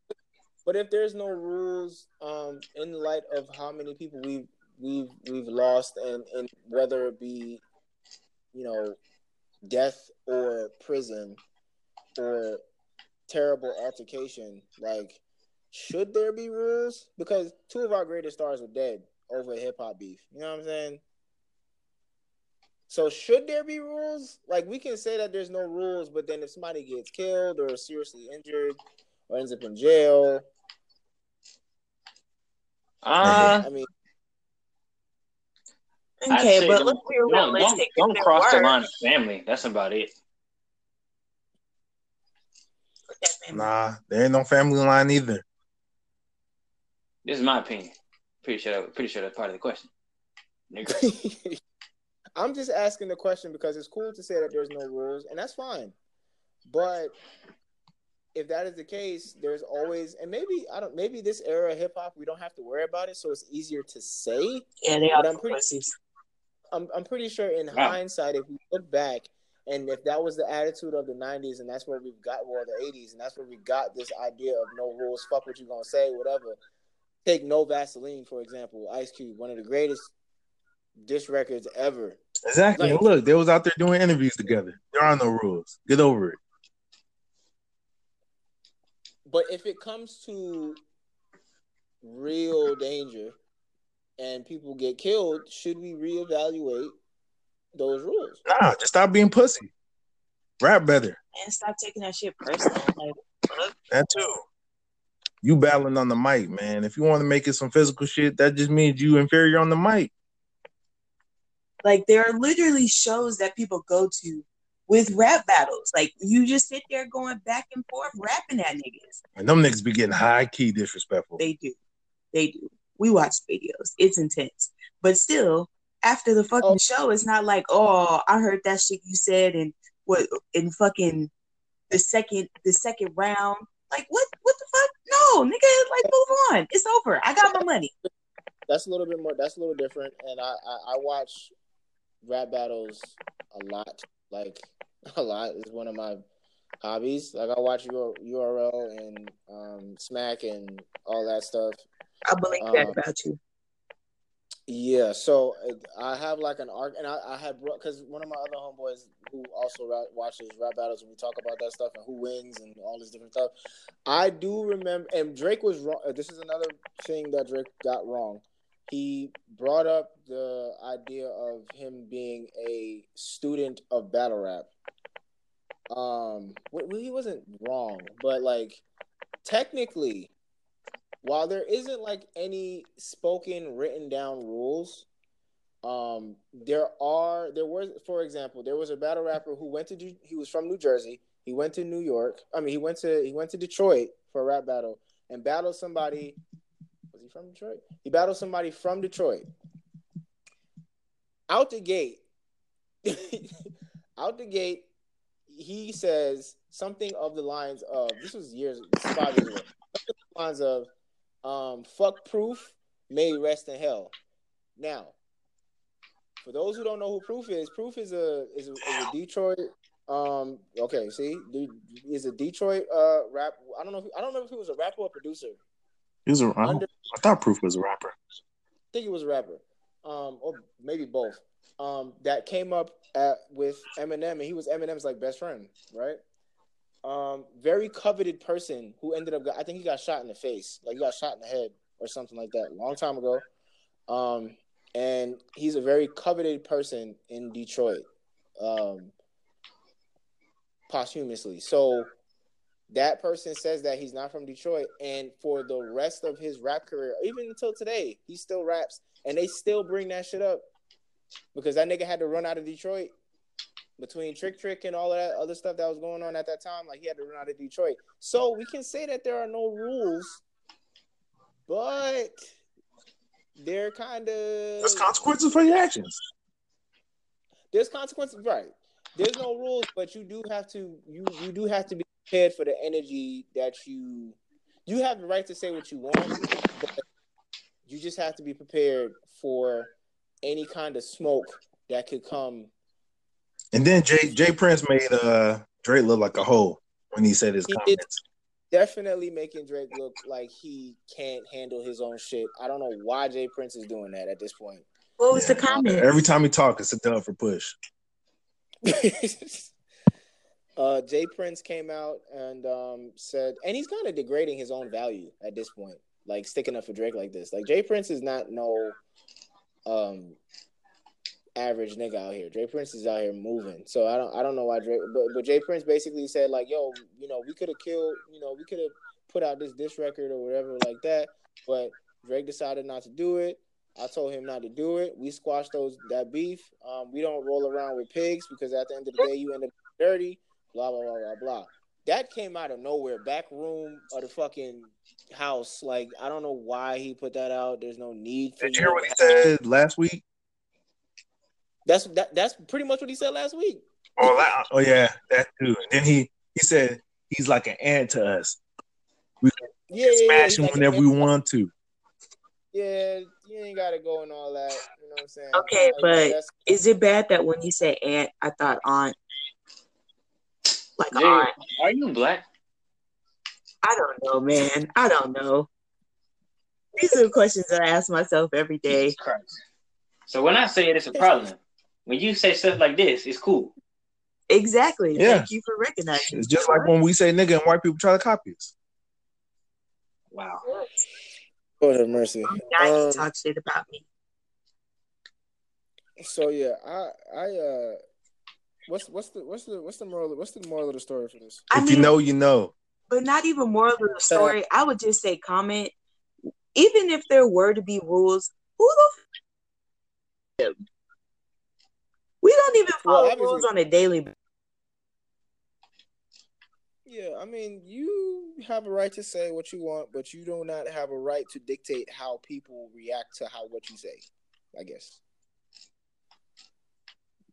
but if there's no rules, um, in light of how many people we've we've we've lost, and and whether it be, you know, death or prison or terrible altercation, like, should there be rules? Because two of our greatest stars are dead over hip hop beef. You know what I'm saying? So should there be rules? Like we can say that there's no rules, but then if somebody gets killed or seriously injured or ends up in jail, Uh, I mean, Okay, but don't, let's be don't, don't, don't If it cross the line of family. That's about it. Nah, there ain't no family line either. This is my opinion. Pretty sure. That, pretty sure that's part of the question. [LAUGHS] I'm just asking the question because it's cool to say that there's no rules, and that's fine. But if that is the case, there's always and maybe I don't maybe this era of hip hop we don't have to worry about it, so it's easier to say. yeah, they But are I'm pretty- I'm I'm pretty sure in Wow. hindsight, if we look back and if that was the attitude of the '90s and that's where we've got well the '80s and that's where we got this idea of no rules, fuck what you gonna say, whatever. Take No Vaseline for example, Ice Cube, one of the greatest diss records ever. Exactly. Like- Look, they was out there doing interviews together. There are no rules. Get over it. But if it comes to real danger and people get killed, should we reevaluate those rules? Nah, just stop being pussy. Rap better. And stop taking that shit personal. Like. That too. You battling on the mic, man. If you want to make it some physical shit, that just means you inferior on the mic. Like there are literally shows that people go to with rap battles. Like you just sit there going back and forth rapping at niggas. And them niggas be getting high key disrespectful. They do. They do. We watch videos. It's intense. But still, after the fucking Oh. show, it's not like, oh, I heard that shit you said and what in fucking the second the second round. Like what what the nigga, like move on. It's over. I got my money. That's a little bit more. That's a little different. And I I, I watch rap battles a lot. Like [LAUGHS] a lot is one of my hobbies. Like I watch your URL and um, Smack and all that stuff. I believe that Um, about you. Yeah, so uh, I have like an arc, and I, I had because one of my other homeboys who also rap, watches rap battles, and we talk about that stuff and who wins and all this different stuff. I do remember, and Drake was wrong. uh, This is another thing that Drake got wrong. He brought up the idea of him being a student of battle rap. Um, well, he wasn't wrong, but like technically, while there isn't like any spoken written down rules um there are there was for example there was a battle rapper who went to Do- he was from new jersey. He went to new york. I mean he went to he went to detroit for a rap battle and battled somebody. Was he from detroit? He battled somebody from detroit. Out the gate [LAUGHS] out the gate he says something of the lines of this was years five years ago. Lines of um, fuck proof may rest in hell. Now, for those who don't know who proof is, proof is a is a, is a Detroit. Um, okay, see, is a Detroit uh rap. I don't know. If, I don't know if he was a rapper or producer. He was a, I, Under, I thought Proof was a rapper. I think he was a rapper, um, or maybe both. Um, that came up at with Eminem, and he was Eminem's like best friend, right? Um, very coveted person who ended up. I think he got shot in the face, like he got shot in the head or something like that, a long time ago. Um, and he's a very coveted person in Detroit, um, posthumously. So that person says that he's not from Detroit, and for the rest of his rap career, even until today, he still raps, and they still bring that shit up because that nigga had to run out of Detroit between Trick Trick and all of that other stuff that was going on at that time. Like he had to run out of Detroit, so we can say that there are no rules, but they're kind of There's consequences for your actions. there's consequences, right? There's no rules, but you do have to you you do have to be prepared for the energy that you you have the right to say what you want, but you just have to be prepared for any kind of smoke that could come. And then Jay J. Prince made uh Drake look like a hoe when he said his He comments. Definitely making Drake look like he can't handle his own shit. I don't know why J. Prince is doing that at this point. What was the comment? Every time he talks, it's a dub for Push. [LAUGHS] uh, J. Prince came out and um, said, and he's kind of degrading his own value at this point, like sticking up for Drake like this. Like J. Prince is not no um average nigga out here. J. Prince is out here moving, so I don't I don't know why Drake, but but J. Prince basically said like, yo, you know, we could have killed, you know, we could have put out this diss record or whatever like that, but Drake decided not to do it. I told him not to do it. We squashed those that beef. Um, we don't roll around with pigs because at the end of the day, you end up dirty. Blah blah blah blah blah. That came out of nowhere, back room of the fucking house. Like I don't know why he put that out. There's no need for. Did you hear what he said last week? That's that, that's pretty much what he said last week. Oh, la- oh yeah, that too. And then he he said he's like an ant to us. We yeah, yeah. Smash He's him like, whenever we want to. Yeah, you ain't gotta go and all that. You know what I'm saying? Okay, Like, but- Is it bad that when you said aunt, I thought aunt? Like Jay, aunt. are you black? I don't know, man. I don't know. These are the questions that I ask myself every day. Jesus Christ. So when I say it, it's a problem. When you say stuff like this, it's cool. Exactly. Yeah. Thank you for recognizing. It's just like when we say nigga and white people try to copy us. Wow. Lord have mercy. Now you Um, talk shit about me. So yeah, I I uh, what's what's the what's the what's the moral what's the moral of the story for this? I if mean, you know, you know. but not even moral of the story. I would just say comment. Even if there were to be rules, who the f- we don't even follow obviously- rules on a daily. Yeah, I mean, you have a right to say what you want, but you do not have a right to dictate how people react to how what you say. I guess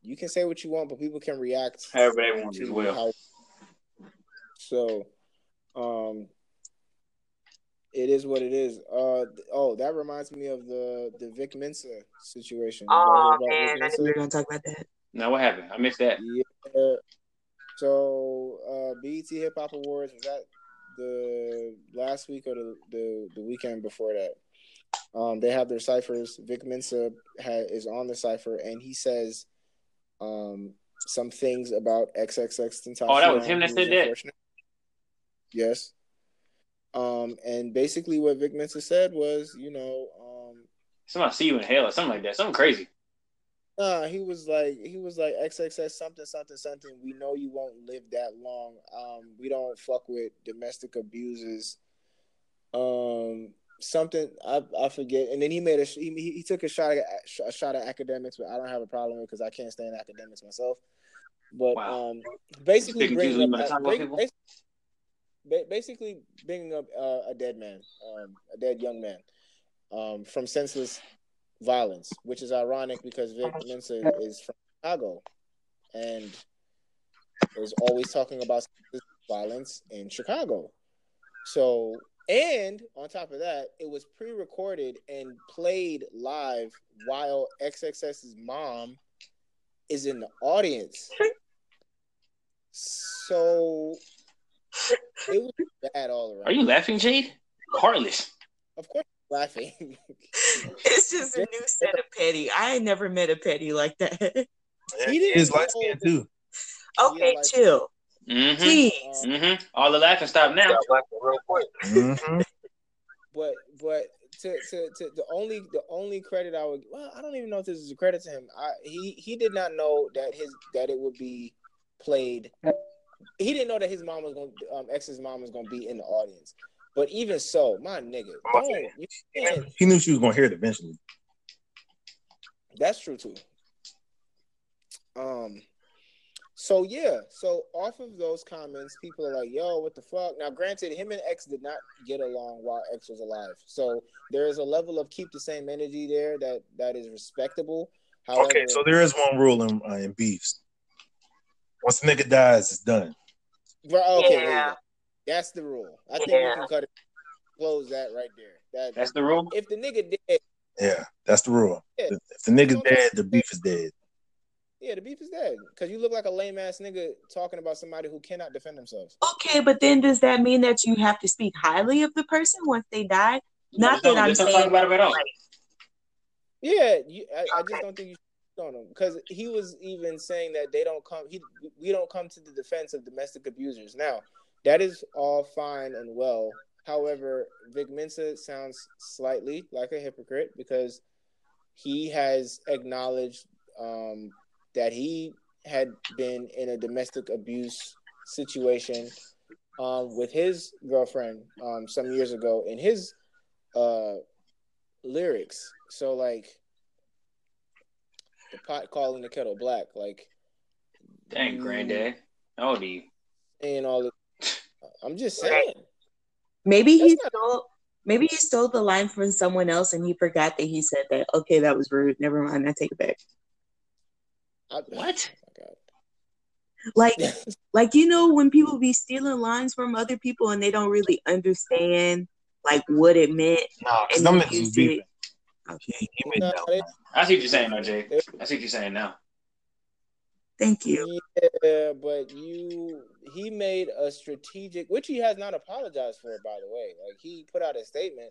you can say what you want, but people can react However they want to as well. how. So, um, it is what it is. Uh, oh, that reminds me of the the Vic Mensa situation. You Oh man, about I knew we were gonna talk about that. Now what happened? I missed that. Yeah. So uh BET Hip Hop Awards was that the last week or the, the the weekend before that. Um, they have their ciphers. Vic Mensa ha- is on the cipher, and he says um some things about XXXTentacion. Oh, that was him that said that? Yes. Um, and basically what Vic Mensa said was, you know, um, Somebody see you in hell or something like that. Something crazy. Nah, he was like he was like XXX something something something. We know you won't live that long. Um, we don't fuck with domestic abusers. Um, something I I forget. And then he made a he he took a shot at a shot at academics, but I don't have a problem with because I can't stand academics myself. But Wow. um, basically bringing up by the time bring- people? bas- ba- basically bringing up uh, a dead man, um, a dead young man, um, from senseless violence, which is ironic because Vic Mensa is from Chicago and is always talking about violence in Chicago. So, and on top of that, it was pre-recorded and played live while XXS's mom is in the audience. So it was bad all around. Are you laughing, Jade? Heartless. Of course, I'm laughing. [LAUGHS] It's just a new set of petty. I ain't never met a petty like that. He didn't His light know skin that- too. Okay, like- chill. Mm-hmm. Jeez. Mm-hmm. All the laughing stop now. Mhm. but but to, to, to the only the only credit I would well I don't even know if this is a credit to him. I he he did not know that his that it would be played. He didn't know that his mom was gonna um ex's mom was to be in the audience. But even so, my nigga, don't can't, He knew she was gonna hear it eventually. That's true too. Um. So yeah, so off of those comments, people are like, "Yo, what the fuck?" Now, granted, him and X did not get along while X was alive, so there is a level of keep the same energy there that that is respectable. However, Okay, so there is one rule in, uh, in beefs. Once the nigga dies, it's done. Right, oh, okay, Yeah. that's the rule. I think Yeah. we can cut it. close that right there. That That's the rule. if the nigga did, Yeah, that's the rule. Yeah. If if the nigga's dead, the beef is dead. yeah, the beef is dead. Because you look like a lame ass nigga talking about somebody who cannot defend themselves. Okay, but then does that mean that you have to speak highly of the person once they die? Not Just that I'm just saying talk about it at all. Yeah, you, I, I just don't think you should on him because he was even saying that they don't come. He we don't come to the defense of domestic abusers. Now, that is all fine and well. However, Vic Mensa sounds slightly like a hypocrite because he has acknowledged um, that he had been in a domestic abuse situation um, with his girlfriend um, some years ago in his uh, lyrics. So like the pot calling the kettle black, like Dang, you granddad. How old are you? saying all the. [LAUGHS] I'm just saying. maybe he not- stole maybe he stole the line from someone else and he forgot that he said that. Okay, that was rude. Never mind, I take it back. I, [SIGHS] What? Oh Like [LAUGHS] like you know when people be stealing lines from other people and they don't really understand like what it meant. Nah, because And them you niggas was used beefing. it- He, he made Nah, that they- line. I see what you're saying, though, Jay. I see what you're saying now. Thank you. Yeah, but you he made a strategic, which he has not apologized for, by the way. Like he put out a statement,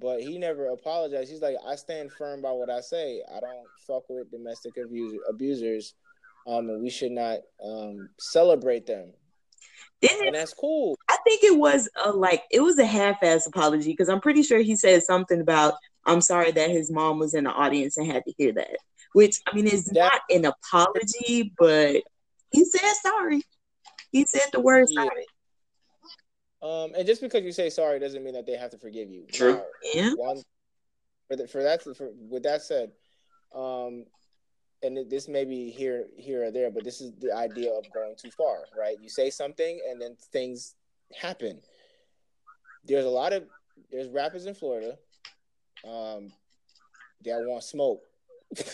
but he never apologized. He's like, I stand firm by what I say. I don't fuck with domestic abuser, abusers, um, and we should not um celebrate them, Didn't and that's cool. I think it was a like it was a half-ass apology because I'm pretty sure he said something about I'm sorry that his mom was in the audience and had to hear that. Which I mean is That- not an apology, but he said sorry. He said the word Yeah. sorry. Um, and just because you say sorry doesn't mean that they have to forgive you. True. Now, Yeah. one for the, for that for with that said, um, and this may be here here or there, but this is the idea of going too far, right? You say something and then things happen. There's a lot of there's rappers in Florida, um, that want smoke. [LAUGHS]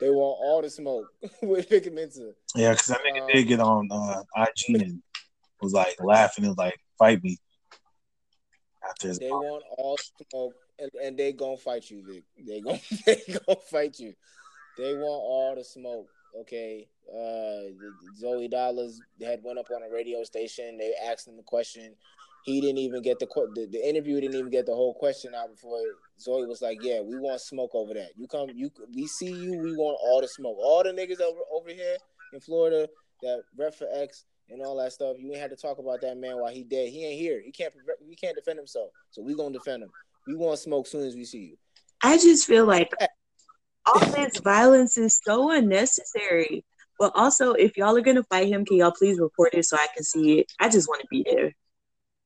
they want all the smoke with Vic Mensa. Yeah, because that nigga Um, did get on uh, IG and was like laughing and was like, fight me. After his They want all smoke, and, and they gonna fight you, Vic. They gonna [LAUGHS] they gonna fight you. They want all the smoke. Okay. Uh, Zoey Dollaz had went up on a radio station. They asked him the question. He didn't even get the the, the interview. Didn't even get the whole question out before Zoey was like, "Yeah, we want smoke over that. You come, you we see you. We want all the smoke. All the niggas over over here in Florida that rep for X and all that stuff. You ain't had to talk about that man while he dead. He ain't here. He can't. He can't defend himself. So we gonna defend him. We want smoke soon as we see you. I just feel like [LAUGHS] all this violence is so unnecessary. But also, if y'all are gonna fight him, can y'all please report it so I can see it? I just want to be there.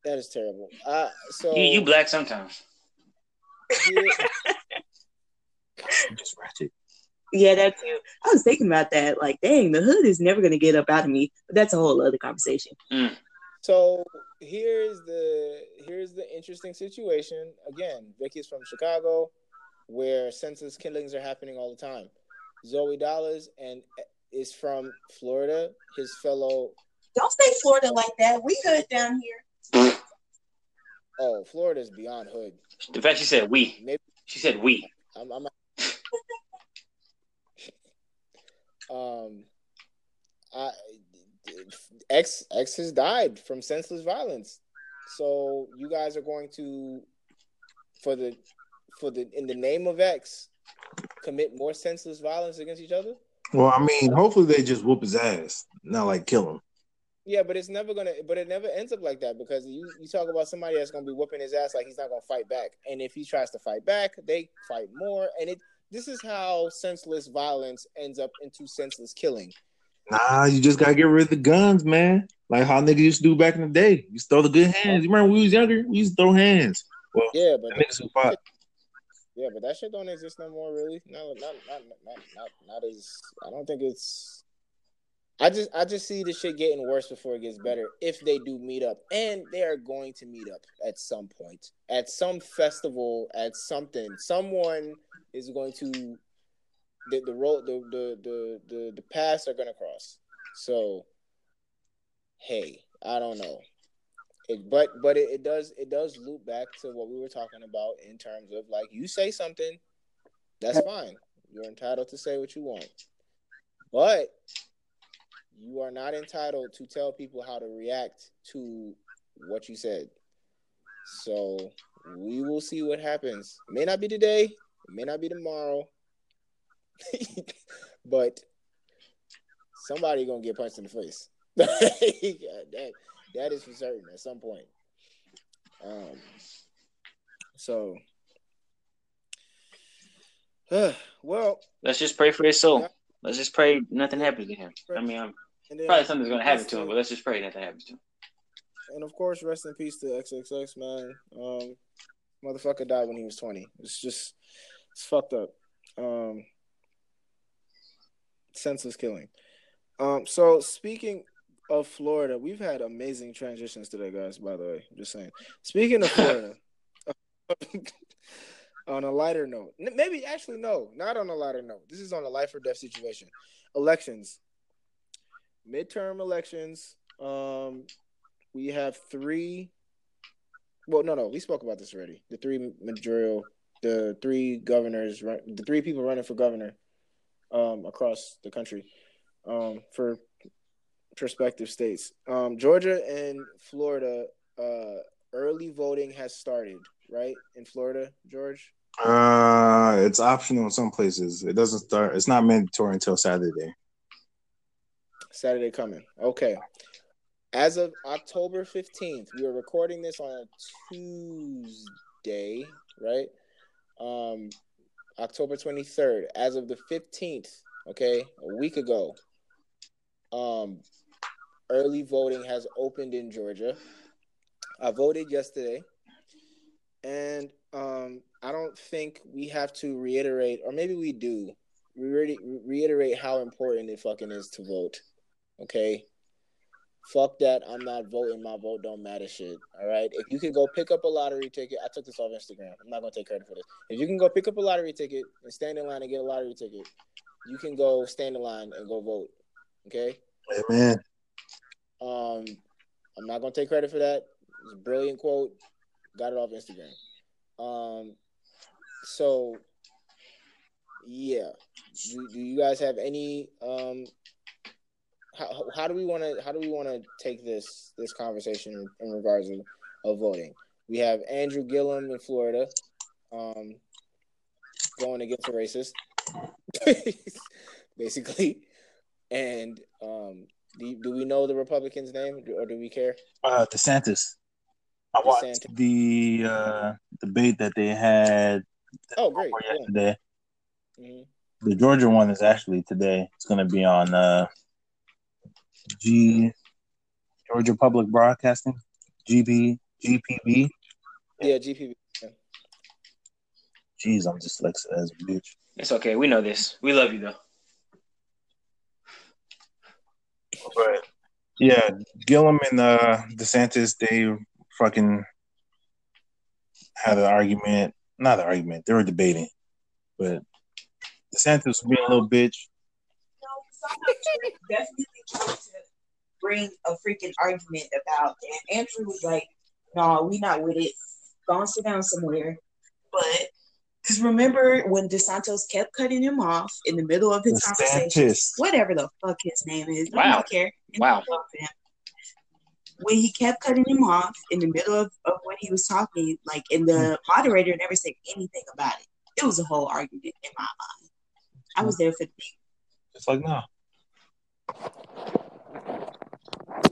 That is terrible. Uh, so You you black sometimes. here- [LAUGHS] just ratchet. Yeah, that too. I was thinking about that. Like, dang, the hood is never gonna get up out of me. But that's a whole other conversation. So here's the here's the interesting situation. Again, Vicky's from Chicago, where senseless killings are happening all the time. Zoey Dollaz and is from Florida. His fellow Don't say Florida like that. We hood down here. Oh, Florida's beyond hood. The fact she said we. Maybe She said we. I'm, I'm [LAUGHS] um I X X has died from senseless violence. So you guys are going to for the for the in the name of X commit more senseless violence against each other? Well, I mean, hopefully they just whoop his ass, not like kill him. Yeah, but it's never gonna but it never ends up like that because you, you talk about somebody that's gonna be whooping his ass like he's not gonna fight back. And if he tries to fight back, they fight more. And it this is how senseless violence ends up into senseless killing. Nah, you just gotta get rid of the guns, man. Like how niggas used to do back in the day. You throw the good hands. You remember when we was younger? We used to throw hands. Well, Yeah, but niggas who fought. Yeah, but that shit don't exist no more, really. No, not, not, not, not, not as. I don't think it's. I just, I just see the shit getting worse before it gets better. If they do meet up, and they are going to meet up at some point, at some festival, at something, someone is going to. The the road, the the the the, the paths are gonna cross. So, hey, I don't know. It, but but it, it does it does loop back to what we were talking about in terms of like you say something, that's fine. You're entitled to say what you want, but you are not entitled to tell people how to react to what you said. So we will see what happens. It may not be today, it may not be tomorrow, [LAUGHS] but somebody gonna get punched in the face. [LAUGHS] that that is for certain at some point. Um. So, [SIGHS] well, let's just pray for his soul. Let's just pray nothing happens to him. I mean, I'm, then, probably something's gonna happen to him, but let's just pray nothing happens to him. And of course, rest in peace to XXX man. Um, motherfucker died when he was twenty. It's just it's fucked up. Um, senseless killing. Um, so speaking of Florida, we've had amazing transitions today, guys. By the way, I'm just saying. Speaking of [LAUGHS] Florida, on a lighter note, maybe actually no, not on a lighter note. This is on a life or death situation. Elections, midterm elections. Um, we have three. Well, no, no, we spoke about this already. The three majorial, the three governors, the three people running for governor, um, across the country, um, for prospective states. Um, Georgia and Florida, uh, early voting has started, right? In Florida, George? Uh, it's optional in some places. It doesn't start. It's not mandatory until Saturday. Saturday coming. Okay. As of October 15th, we are recording this on a Tuesday, right? Um October 23rd. As of the 15th, okay, a week ago, um early voting has opened in Georgia. I voted yesterday, and um, I don't think we have to reiterate, or maybe we do, re- reiterate how important it fucking is to vote. Okay, fuck that. I'm not voting. My vote don't matter. Shit. All right. If you can go pick up a lottery ticket, I took this off Instagram. I'm not gonna take credit for this. If you can go pick up a lottery ticket and stand in line and get a lottery ticket, you can go stand in line and go vote. Okay. Amen. Um, I'm not gonna take credit for that. It's a brilliant quote. Got it off Instagram. Um, so yeah, do, do you guys have any um? How, how do we want to how do we want to take this this conversation in, regards of, of voting? We have Andrew Gillum in Florida, um, going against a racist, [LAUGHS] basically, and um, do, do we know the Republican's name, or do we care? Uh, DeSantis. I watched DeSantis. the uh, debate that they had. Oh, great! Yesterday. Yeah. Mm-hmm. The Georgia one is actually today. It's going to be on uh, G Georgia Public Broadcasting, GB GPB. Yeah, GPB. Yeah. Jeez, I'm dyslexic as a bitch. It's okay. We know this. We love you though. But yeah, Gillum and uh, DeSantis, they fucking had an argument. Not an argument. They were debating, but DeSantis was being a little bitch. No, [LAUGHS] definitely trying to bring a freaking argument about, and Andrew was like, "No, we not with it. Go and sit down somewhere." But because remember when DeSantis kept cutting him off in the middle of his DeSantis. conversation, whatever the fuck his name is, wow. I don't care. Wow. When he kept cutting him off in the middle of, of when he was talking, like, and the moderator never said anything about it. It was a whole argument in my mind. I was there for the people. It's like, no.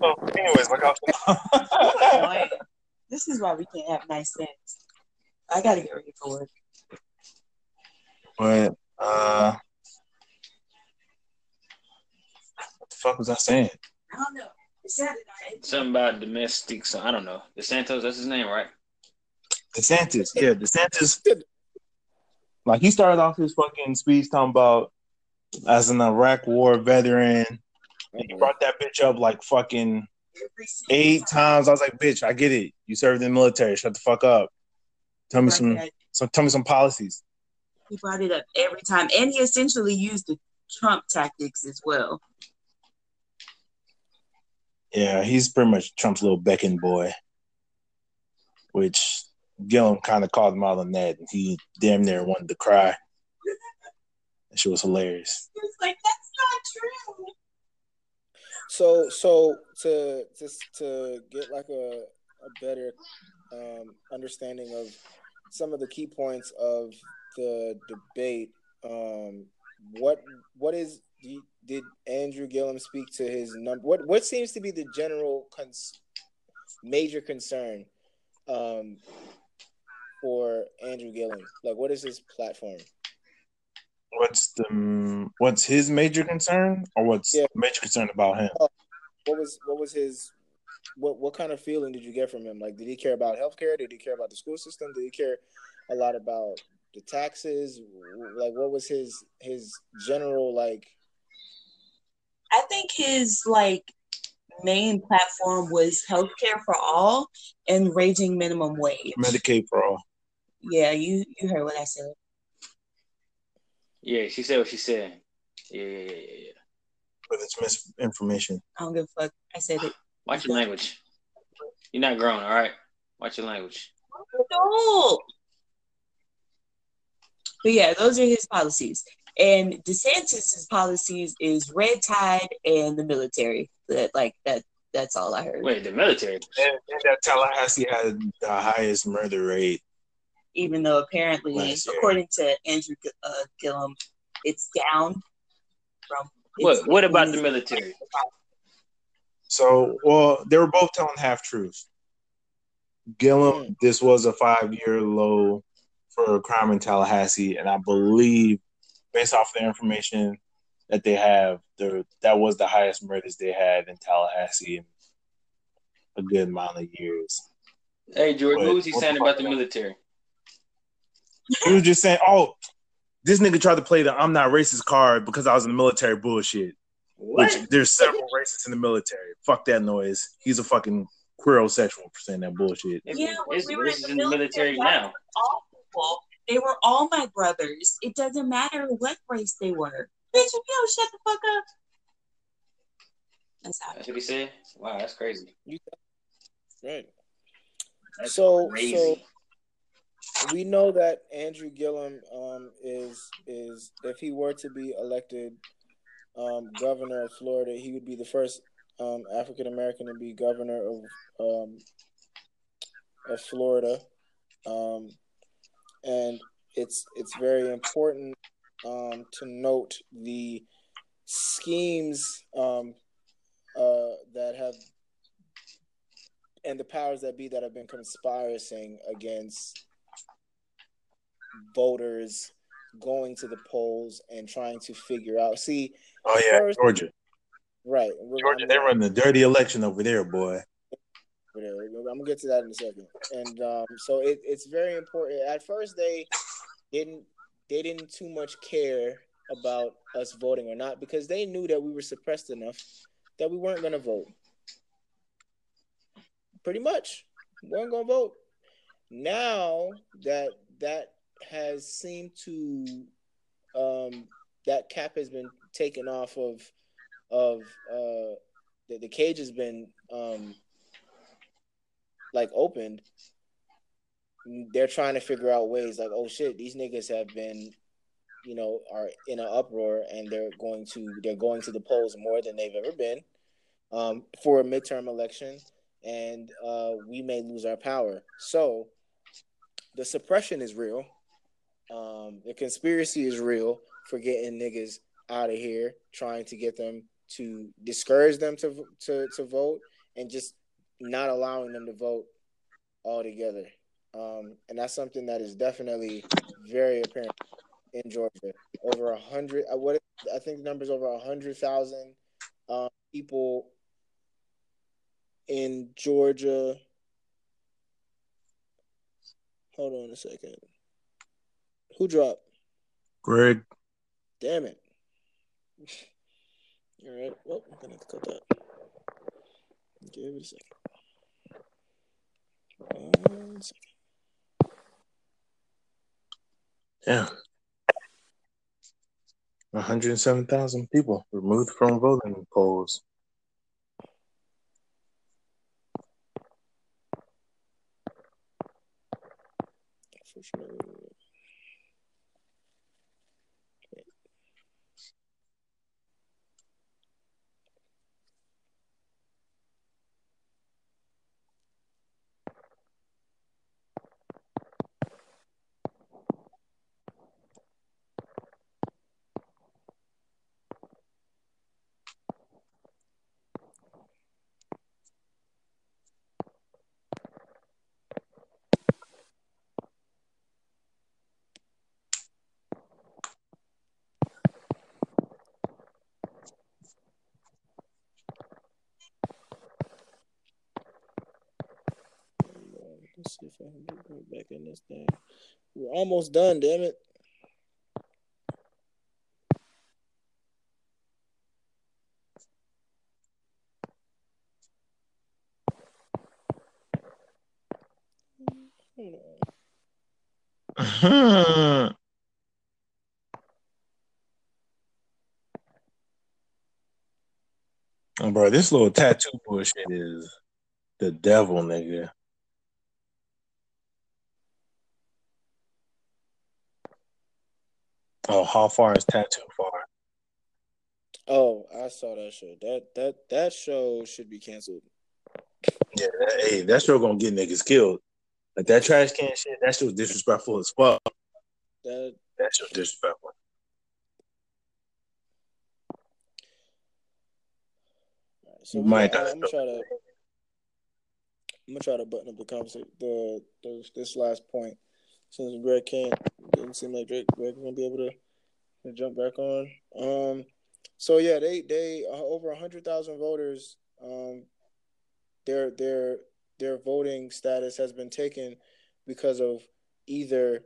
So, anyways, like I [LAUGHS] This is why we can't have nice things. I gotta get ready for work. But uh what the fuck was I saying? I don't know. Something about domestic. So I don't know. DeSantis, that's his name, right? DeSantis, yeah, DeSantis. Like he started off his fucking speech talking about as an Iraq War veteran. And he mm-hmm. brought that bitch up like fucking eight times. I was like, bitch, I get it. You served in the military. Shut the fuck up. Tell me some, some tell me some policies. He brought it up every time, and he essentially used the Trump tactics as well. Yeah, he's pretty much Trump's little becking boy. which Gillum kind of called him out on that, and he damn near wanted to cry. That shit was hilarious. He was like, "That's not true." So so to to to get like a a better um, understanding of some of the key points of the debate, um, what what is did Andrew Gillum speak to his number? What what seems to be the general cons- major concern um, for Andrew Gillum? Like, what is his platform? What's the what's his major concern, or what's Yeah. the major concern about him? What was what was his what what kind of feeling did you get from him? Like, did he care about healthcare? Did he care about the school system? Did he care a lot about the taxes? Like, what was his his general like? I think his like main platform was healthcare for all and raising minimum wage. Medicaid for all. Yeah, you you heard what I said. Yeah, she said what she said. Yeah, yeah, yeah, yeah. yeah. But it's misinformation. I don't give a fuck. I said it. Watch your language. You're not grown, all right? Watch your language. No. But yeah, those are his policies. And DeSantis's policies is red tide and the military. That like that. That's all I heard. Wait, the military. And, and that Tallahassee had the highest murder rate. Even though apparently, according to Andrew uh, Gillum, it's down from. What it's- what about the military? So, well, they were both telling half truths. Gillum, Mm. this was a five year low for crime in Tallahassee, and I believe, based off the information that they have, there that was the highest murders they had in Tallahassee in a good amount of years. Hey George, What- what was he saying about the military? He was just saying, "Oh, this nigga tried to play the I'm not racist card because I was in the military bullshit." What? Which there's several racists in the military. Fuck that noise. He's a fucking queerosexual for saying that bullshit. It's, Yeah, it's we were in the military that now. All people, they were all my brothers. It doesn't matter what race they were. Bitch, if you don't shut the fuck up. That's how. That's what he said. Wow, that's crazy. Right. That's So- crazy. we know that Andrew Gillum um, is is if he were to be elected um, governor of Florida, he would be the first um, African American to be governor of um, of Florida, um, and it's it's very important um, to note the schemes um, uh, that have and the powers that be that have been conspiring against voters going to the polls and trying to figure out. See, Oh yeah, First- Georgia. right, Georgia, I'm- they run the dirty election over there, boy. I'm gonna get to that in a second. And um, so it, it's very important. At first, they didn't they didn't too much care about us voting or not because they knew that we were suppressed enough that we weren't gonna vote. Pretty much, we weren't gonna vote. Now that that has seemed to um, that cap has been taken off of of uh, the, the cage has been um, like opened, they're trying to figure out ways like, oh shit, these niggas have been, you know, are in an uproar and they're going to they're going to the polls more than they've ever been um, for a midterm election, and uh, we may lose our power. So the suppression is real. Um, the conspiracy is real for getting niggas out of here, trying to get them to discourage them to to to vote and just not allowing them to vote altogether. Um, and that's something that is definitely very apparent in Georgia. Over a hundred, I what I think the number's over a hundred thousand um, people in Georgia. Hold on a second. Who dropped? Greg, Damn it. [LAUGHS] All right. Well, I'm gonna have to cut that. Give it a second. One second. yeah. 107,000 people removed from voting polls. Unfortunately. Let's see if I can get right back in this thing. We're almost done, damn it. On. [LAUGHS] Oh, bro, this little tattoo bullshit is the devil, nigga. Oh, how far is tattoo far? Oh, I saw that show. That that that show should be canceled. Yeah, that, hey, that show gonna get niggas killed. Like that trash can shit, that shit was disrespectful as fuck. That That shit was disrespectful. so You we might got- not I'm gonna try to I'm gonna try to button up the conversation the, the this last point. Since Greg can't didn't seem like Drake Greg gonna be able to, to jump back on. Um so yeah, they they uh, over a hundred thousand voters. Um, their their their voting status has been taken because of either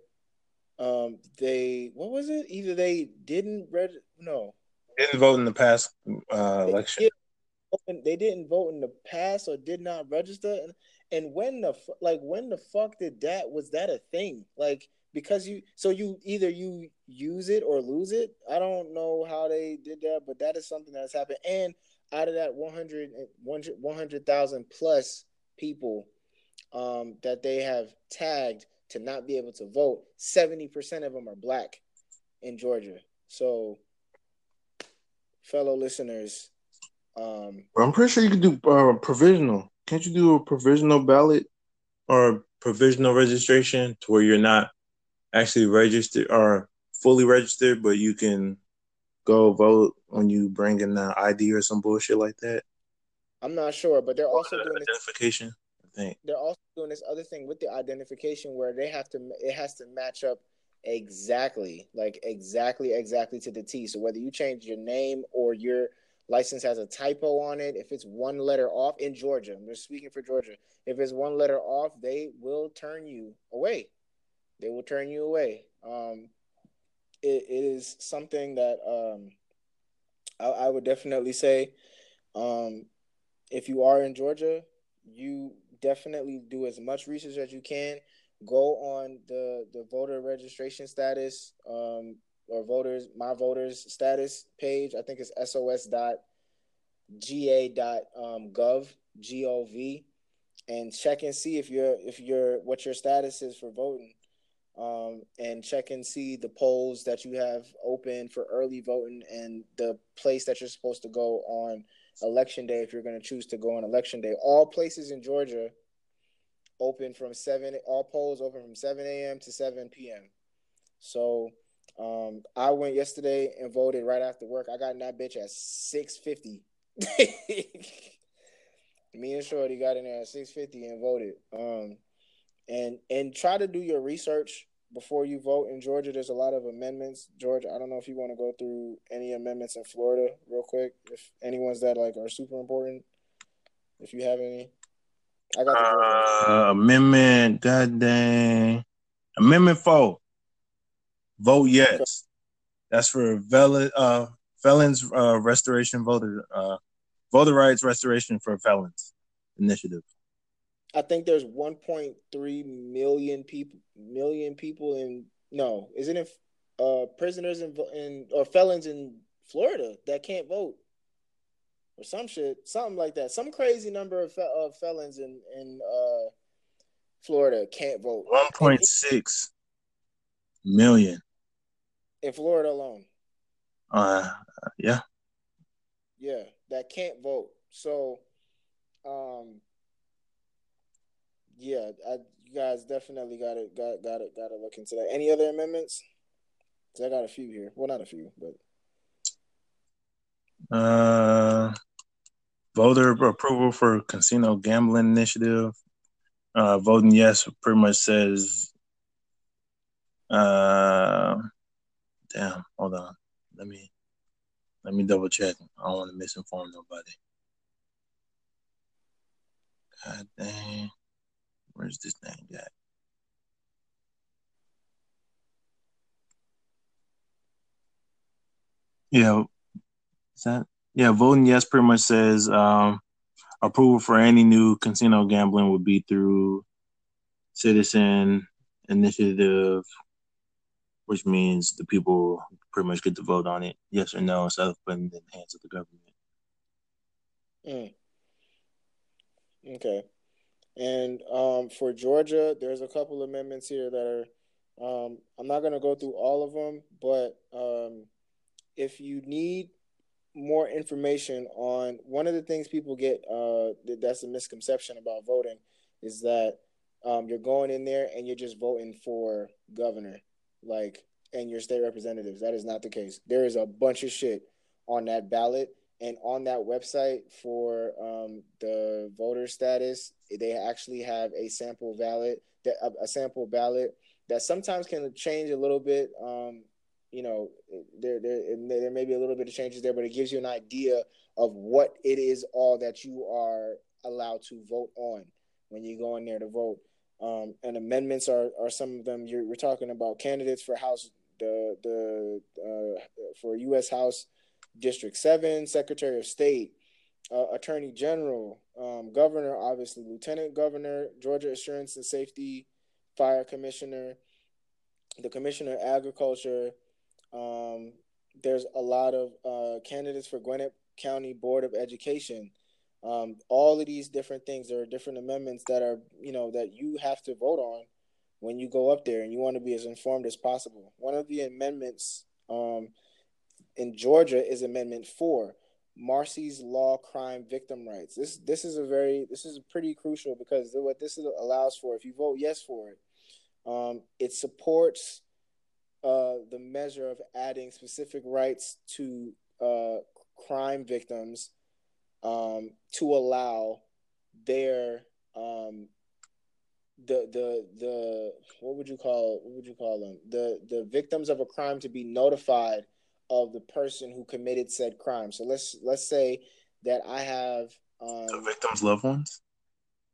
um they what was it? Either they didn't read no Didn't vote in the past uh, election. They didn't vote in the past or did not register. And, and when the like when the fuck did that was that a thing? Like because you so you either you use it or lose it. I don't know how they did that, but that is something that's happened. And out of that 100 100,000 plus people um, that they have tagged to not be able to vote, 70% of them are black in Georgia. So fellow listeners, um, I'm pretty sure you could do uh, provisional. Can't you do a provisional ballot or provisional registration to where you're not actually registered or fully registered, but you can go vote when you bring in the ID or some bullshit like that? I'm not sure, but they're also doing this. identification. I think. They're also doing this other thing with the identification where they have to. It has to match up exactly, like exactly, exactly to the T. So whether you change your name or your license has a typo on it, if it's one letter off in Georgia, I'm just speaking for Georgia. If it's one letter off, they will turn you away. They will turn you away. Um, it, it is something that um, I, I would definitely say um, if you are in Georgia, you definitely do as much research as you can. Go on the the voter registration status um, or voters my voters status page. I think it's sos dot ga dot um, gov gov and check and see if you're if you're what your status is for voting um, and check and see the polls that you have open for early voting and the place that you're supposed to go on election day if you're going to choose to go on election day. All places in Georgia open from seven. All polls open from seven a.m. to seven p.m. So um, I went yesterday and voted right after work. I got in that bitch at six fifty. [LAUGHS] Me and Shorty got in there at six fifty and voted. Um, and and try to do your research before you vote in Georgia. There's a lot of amendments. Georgia, I don't know if you want to go through any amendments in Florida real quick. If any ones that like are super important, if you have any, I got the Uh, amendment, god dang. Amendment four. Vote yes. That's for vel- uh, felons uh, restoration voter uh, voter rights restoration for felons initiative. I think there's 1.3 million people million people in no, isn't it uh prisoners in, in or felons in Florida that can't vote or some shit, something like that. Some crazy number of, fe- of felons in in uh Florida can't vote. One point six million in Florida alone. Uh, yeah. Yeah, that can't vote. So, um, yeah, I, you guys definitely got to got got to got to look into that. Any other amendments? I got a few here. Well, not a few, but uh, voter approval for casino gambling initiative. Uh, voting yes pretty much says. Uh, damn. Hold on. Let me let me double check. I don't want to misinform nobody. God dang. Where's this thing at? Yeah. Is that yeah, voting yes pretty much says um, approval for any new casino gambling would be through citizen initiative, which means the people pretty much get to vote on it, yes or no, instead of putting it in the hands of the government. Mm. Okay. And um, for Georgia, there's a couple amendments here that are. Um, I'm not going to go through all of them, but um, if you need more information on one of the things people get, uh, that's a misconception about voting, is that um, you're going in there and you're just voting for governor, like, and your state representatives. That is not the case. There is a bunch of shit on that ballot and on that website for um, the voter status, they actually have a sample ballot, a sample ballot that sometimes can change a little bit. Um, you know, there, there there may be a little bit of changes there, but it gives you an idea of what it is all that you are allowed to vote on when you go in there to vote. Um, and amendments are, are some of them. You're, we're talking about candidates for House the the uh, for U.S. House District 7, Secretary of State, uh, Attorney General, um, Governor, obviously, Lieutenant Governor, Georgia Assurance and Safety Fire Commissioner, the Commissioner of Agriculture. Um, there's a lot of uh, candidates for Gwinnett County Board of Education. Um, all of these different things, there are different amendments that are, you know, that you have to vote on when you go up there and you want to be as informed as possible. One of the amendments um, in Georgia is Amendment Four, Marsy's Law Crime Victim Rights. This this is a very this is pretty crucial because what this allows for, if you vote yes for it, um, it supports uh, the measure of adding specific rights to uh, crime victims um, to allow their um, the the the what would you call what would you call them the the victims of a crime to be notified of the person who committed said crime. So let's let's say that I have um, the victims' loved ones.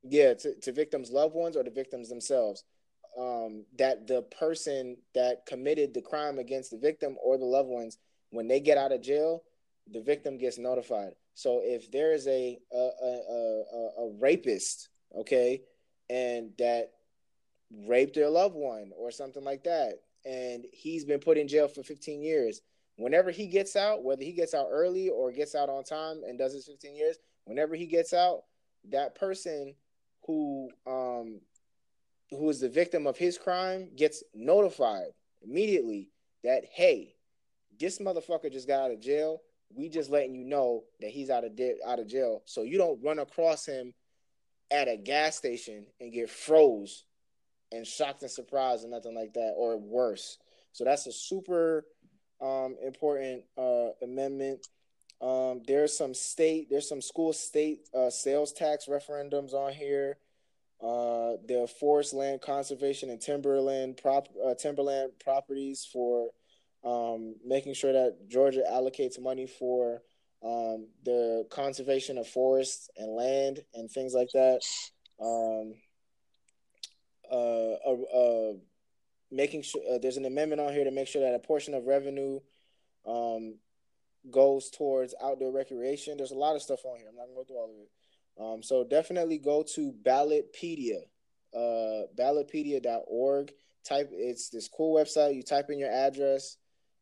Yeah, to, to victims' loved ones or the victims themselves. Um, that the person that committed the crime against the victim or the loved ones, when they get out of jail, the victim gets notified. So if there is a a, a, a, a rapist, okay, and that raped their loved one or something like that, and he's been put in jail for 15 years, whenever he gets out, whether he gets out early or gets out on time and does his 15 years, whenever he gets out, that person who um who is the victim of his crime gets notified immediately that hey, this motherfucker just got out of jail. We just letting you know that he's out of de- out of jail, so you don't run across him at a gas station and get froze and shocked and surprised and nothing like that, or worse. So that's a super um, important uh, amendment. Um, there's some state, there's some school state uh, sales tax referendums on here. Uh, are forest land conservation and timberland prop uh, timberland properties for um, making sure that Georgia allocates money for um, the conservation of forests and land and things like that. Um, uh making sure uh, there's an amendment on here to make sure that a portion of revenue um, goes towards outdoor recreation. There's a lot of stuff on here. I'm not gonna go through all of it. Um, so definitely go to Ballotpedia, uh, ballotpedia.org. Type it's this cool website. You type in your address,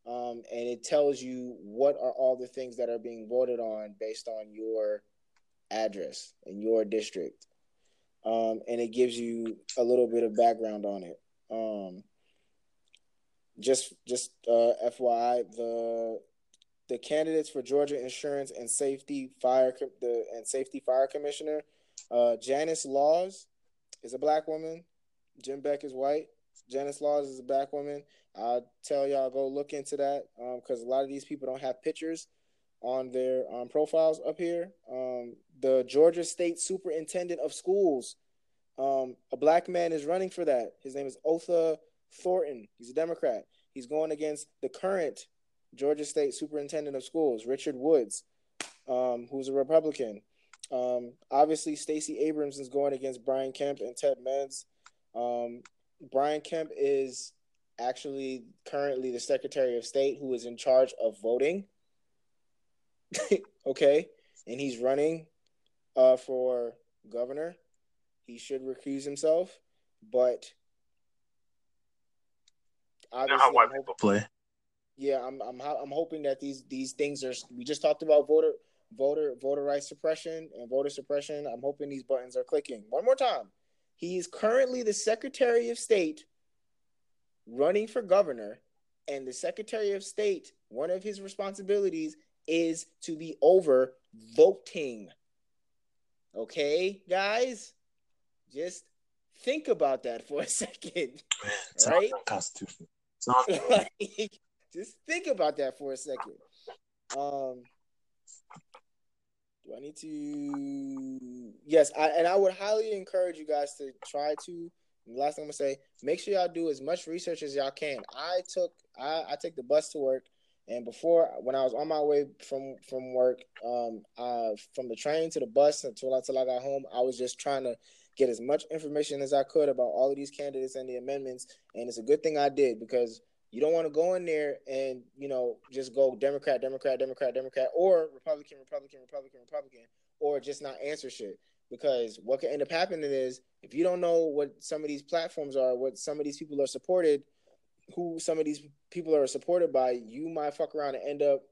um, and it tells you what are all the things that are being voted on based on your address in your district, um, and it gives you a little bit of background on it. Um, just just uh, FYI, the the candidates for Georgia Insurance and Safety Fire the and Safety Fire Commissioner, uh, Janice Laws, is a black woman. Jim Beck is white. Janice Laws is a black woman. I'll tell y'all go look into that because um, a lot of these people don't have pictures on their um, profiles up here. Um, the Georgia State Superintendent of Schools, um, a black man is running for that. His name is Otha Thornton. He's a Democrat. He's going against the current Georgia State Superintendent of Schools, Richard Woods, um, who's a Republican. Um, obviously, Stacey Abrams is going against Brian Kemp and Ted Metz. Um, Brian Kemp is actually currently the Secretary of State who is in charge of voting. [LAUGHS] okay, and he's running uh, for governor. He should recuse himself, but obviously, you know how white people play. Yeah, I'm I'm I'm hoping that these these things are. We just talked about voter voter voter rights suppression and voter suppression. I'm hoping these buttons are clicking one more time. He is currently the Secretary of State running for governor, and the Secretary of State, one of his responsibilities is to be over voting. Okay, guys? Just think about that for a [LAUGHS] second. Man, right? [LAUGHS] Just think about that for a second. Um, do I need to? Yes, I, and I would highly encourage you guys to try to. last thing I'm gonna say, make sure y'all do as much research as y'all can. I took I, I take the bus to work, and before when I was on my way from from work, um, uh, from the train to the bus until until I got home, I was just trying to get as much information as I could about all of these candidates and the amendments. And it's a good thing I did because you don't want to go in there and you know just go Democrat, Democrat, Democrat, Democrat, or Republican, Republican, Republican, Republican, or just not answer shit. Because what can end up happening is if you don't know what some of these platforms are, what some of these people are supported, who some of these people are supported by, you might fuck around and end up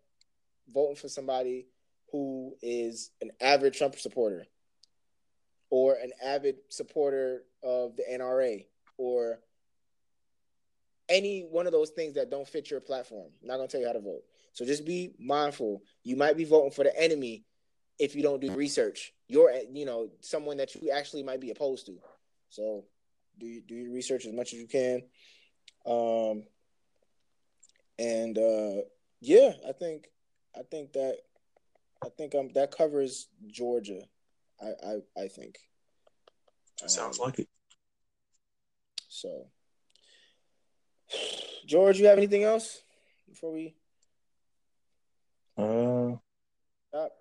voting for somebody who is an average Trump supporter or an avid supporter of the NRA or any one of those things that don't fit your platform. I'm not gonna tell you how to vote. So just be mindful. You might be voting for the enemy if you don't do research. You're you know someone that you actually might be opposed to. So do do your research as much as you can. Um and uh yeah, I think I think that I think um that covers Georgia. I I, I think. That sounds um, like it. So [SIGHS] George, you have anything else before we? Uh, stop?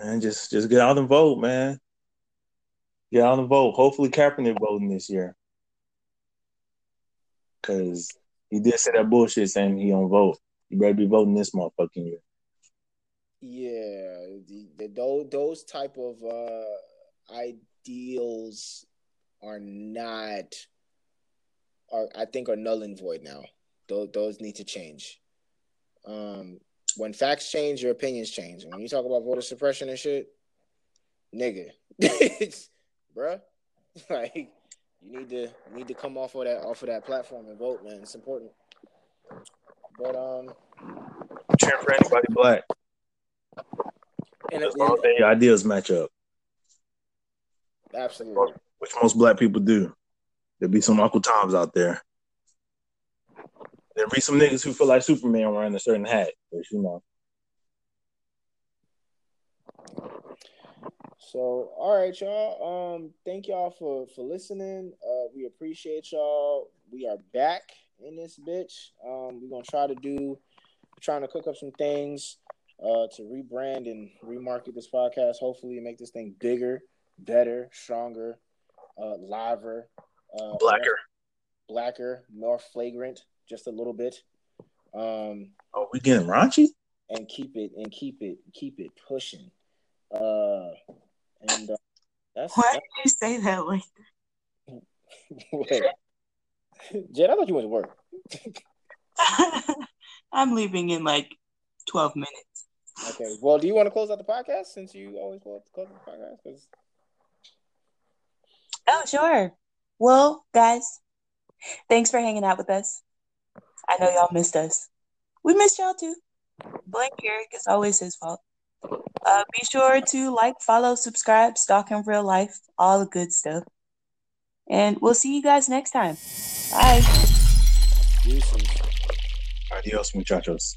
man, just just get out and vote, man. Get out and vote. Hopefully, Kaepernick is voting this year, cause he did say that bullshit saying he don't vote. You better be voting this motherfucking year. Yeah, the, the, those those type of uh, ideals are not are I think are null and void now. Those those need to change. Um, when facts change, your opinions change. When you talk about voter suppression and shit, nigga, [LAUGHS] bruh, [LAUGHS] like you need to you need to come off of that off of that platform and vote, man. It's important. But um, cheering for anybody black. And as long as their ideas match up. Absolutely. Which most black people do. There'll be some Uncle Toms out there. There'll be some niggas who feel like Superman wearing a certain hat, but you know. So, all right, y'all. Um, thank y'all for for listening. Uh, we appreciate y'all. We are back in this bitch. Um, we're gonna try to do, trying to cook up some things, uh, to rebrand and remarket this podcast. Hopefully, make this thing bigger, better, stronger, uh, liver, uh, blacker, blacker, more flagrant, just a little bit. Um, oh, we getting raunchy, and keep it and keep it keep it pushing. Uh, and uh, that's why did you say that like? [LAUGHS] Jed, I thought you went to work. [LAUGHS] I'm leaving in like twelve minutes. Okay. Well, do you want to close out the podcast since you always want to close the podcast? Cause... Oh, sure. Well, guys, thanks for hanging out with us. I know y'all missed us. We missed y'all too. Blank Eric, it's always his fault. Uh, be sure to like, follow, subscribe, stalk in real life, all the good stuff. And we'll see you guys next time. Bye. Adios, muchachos.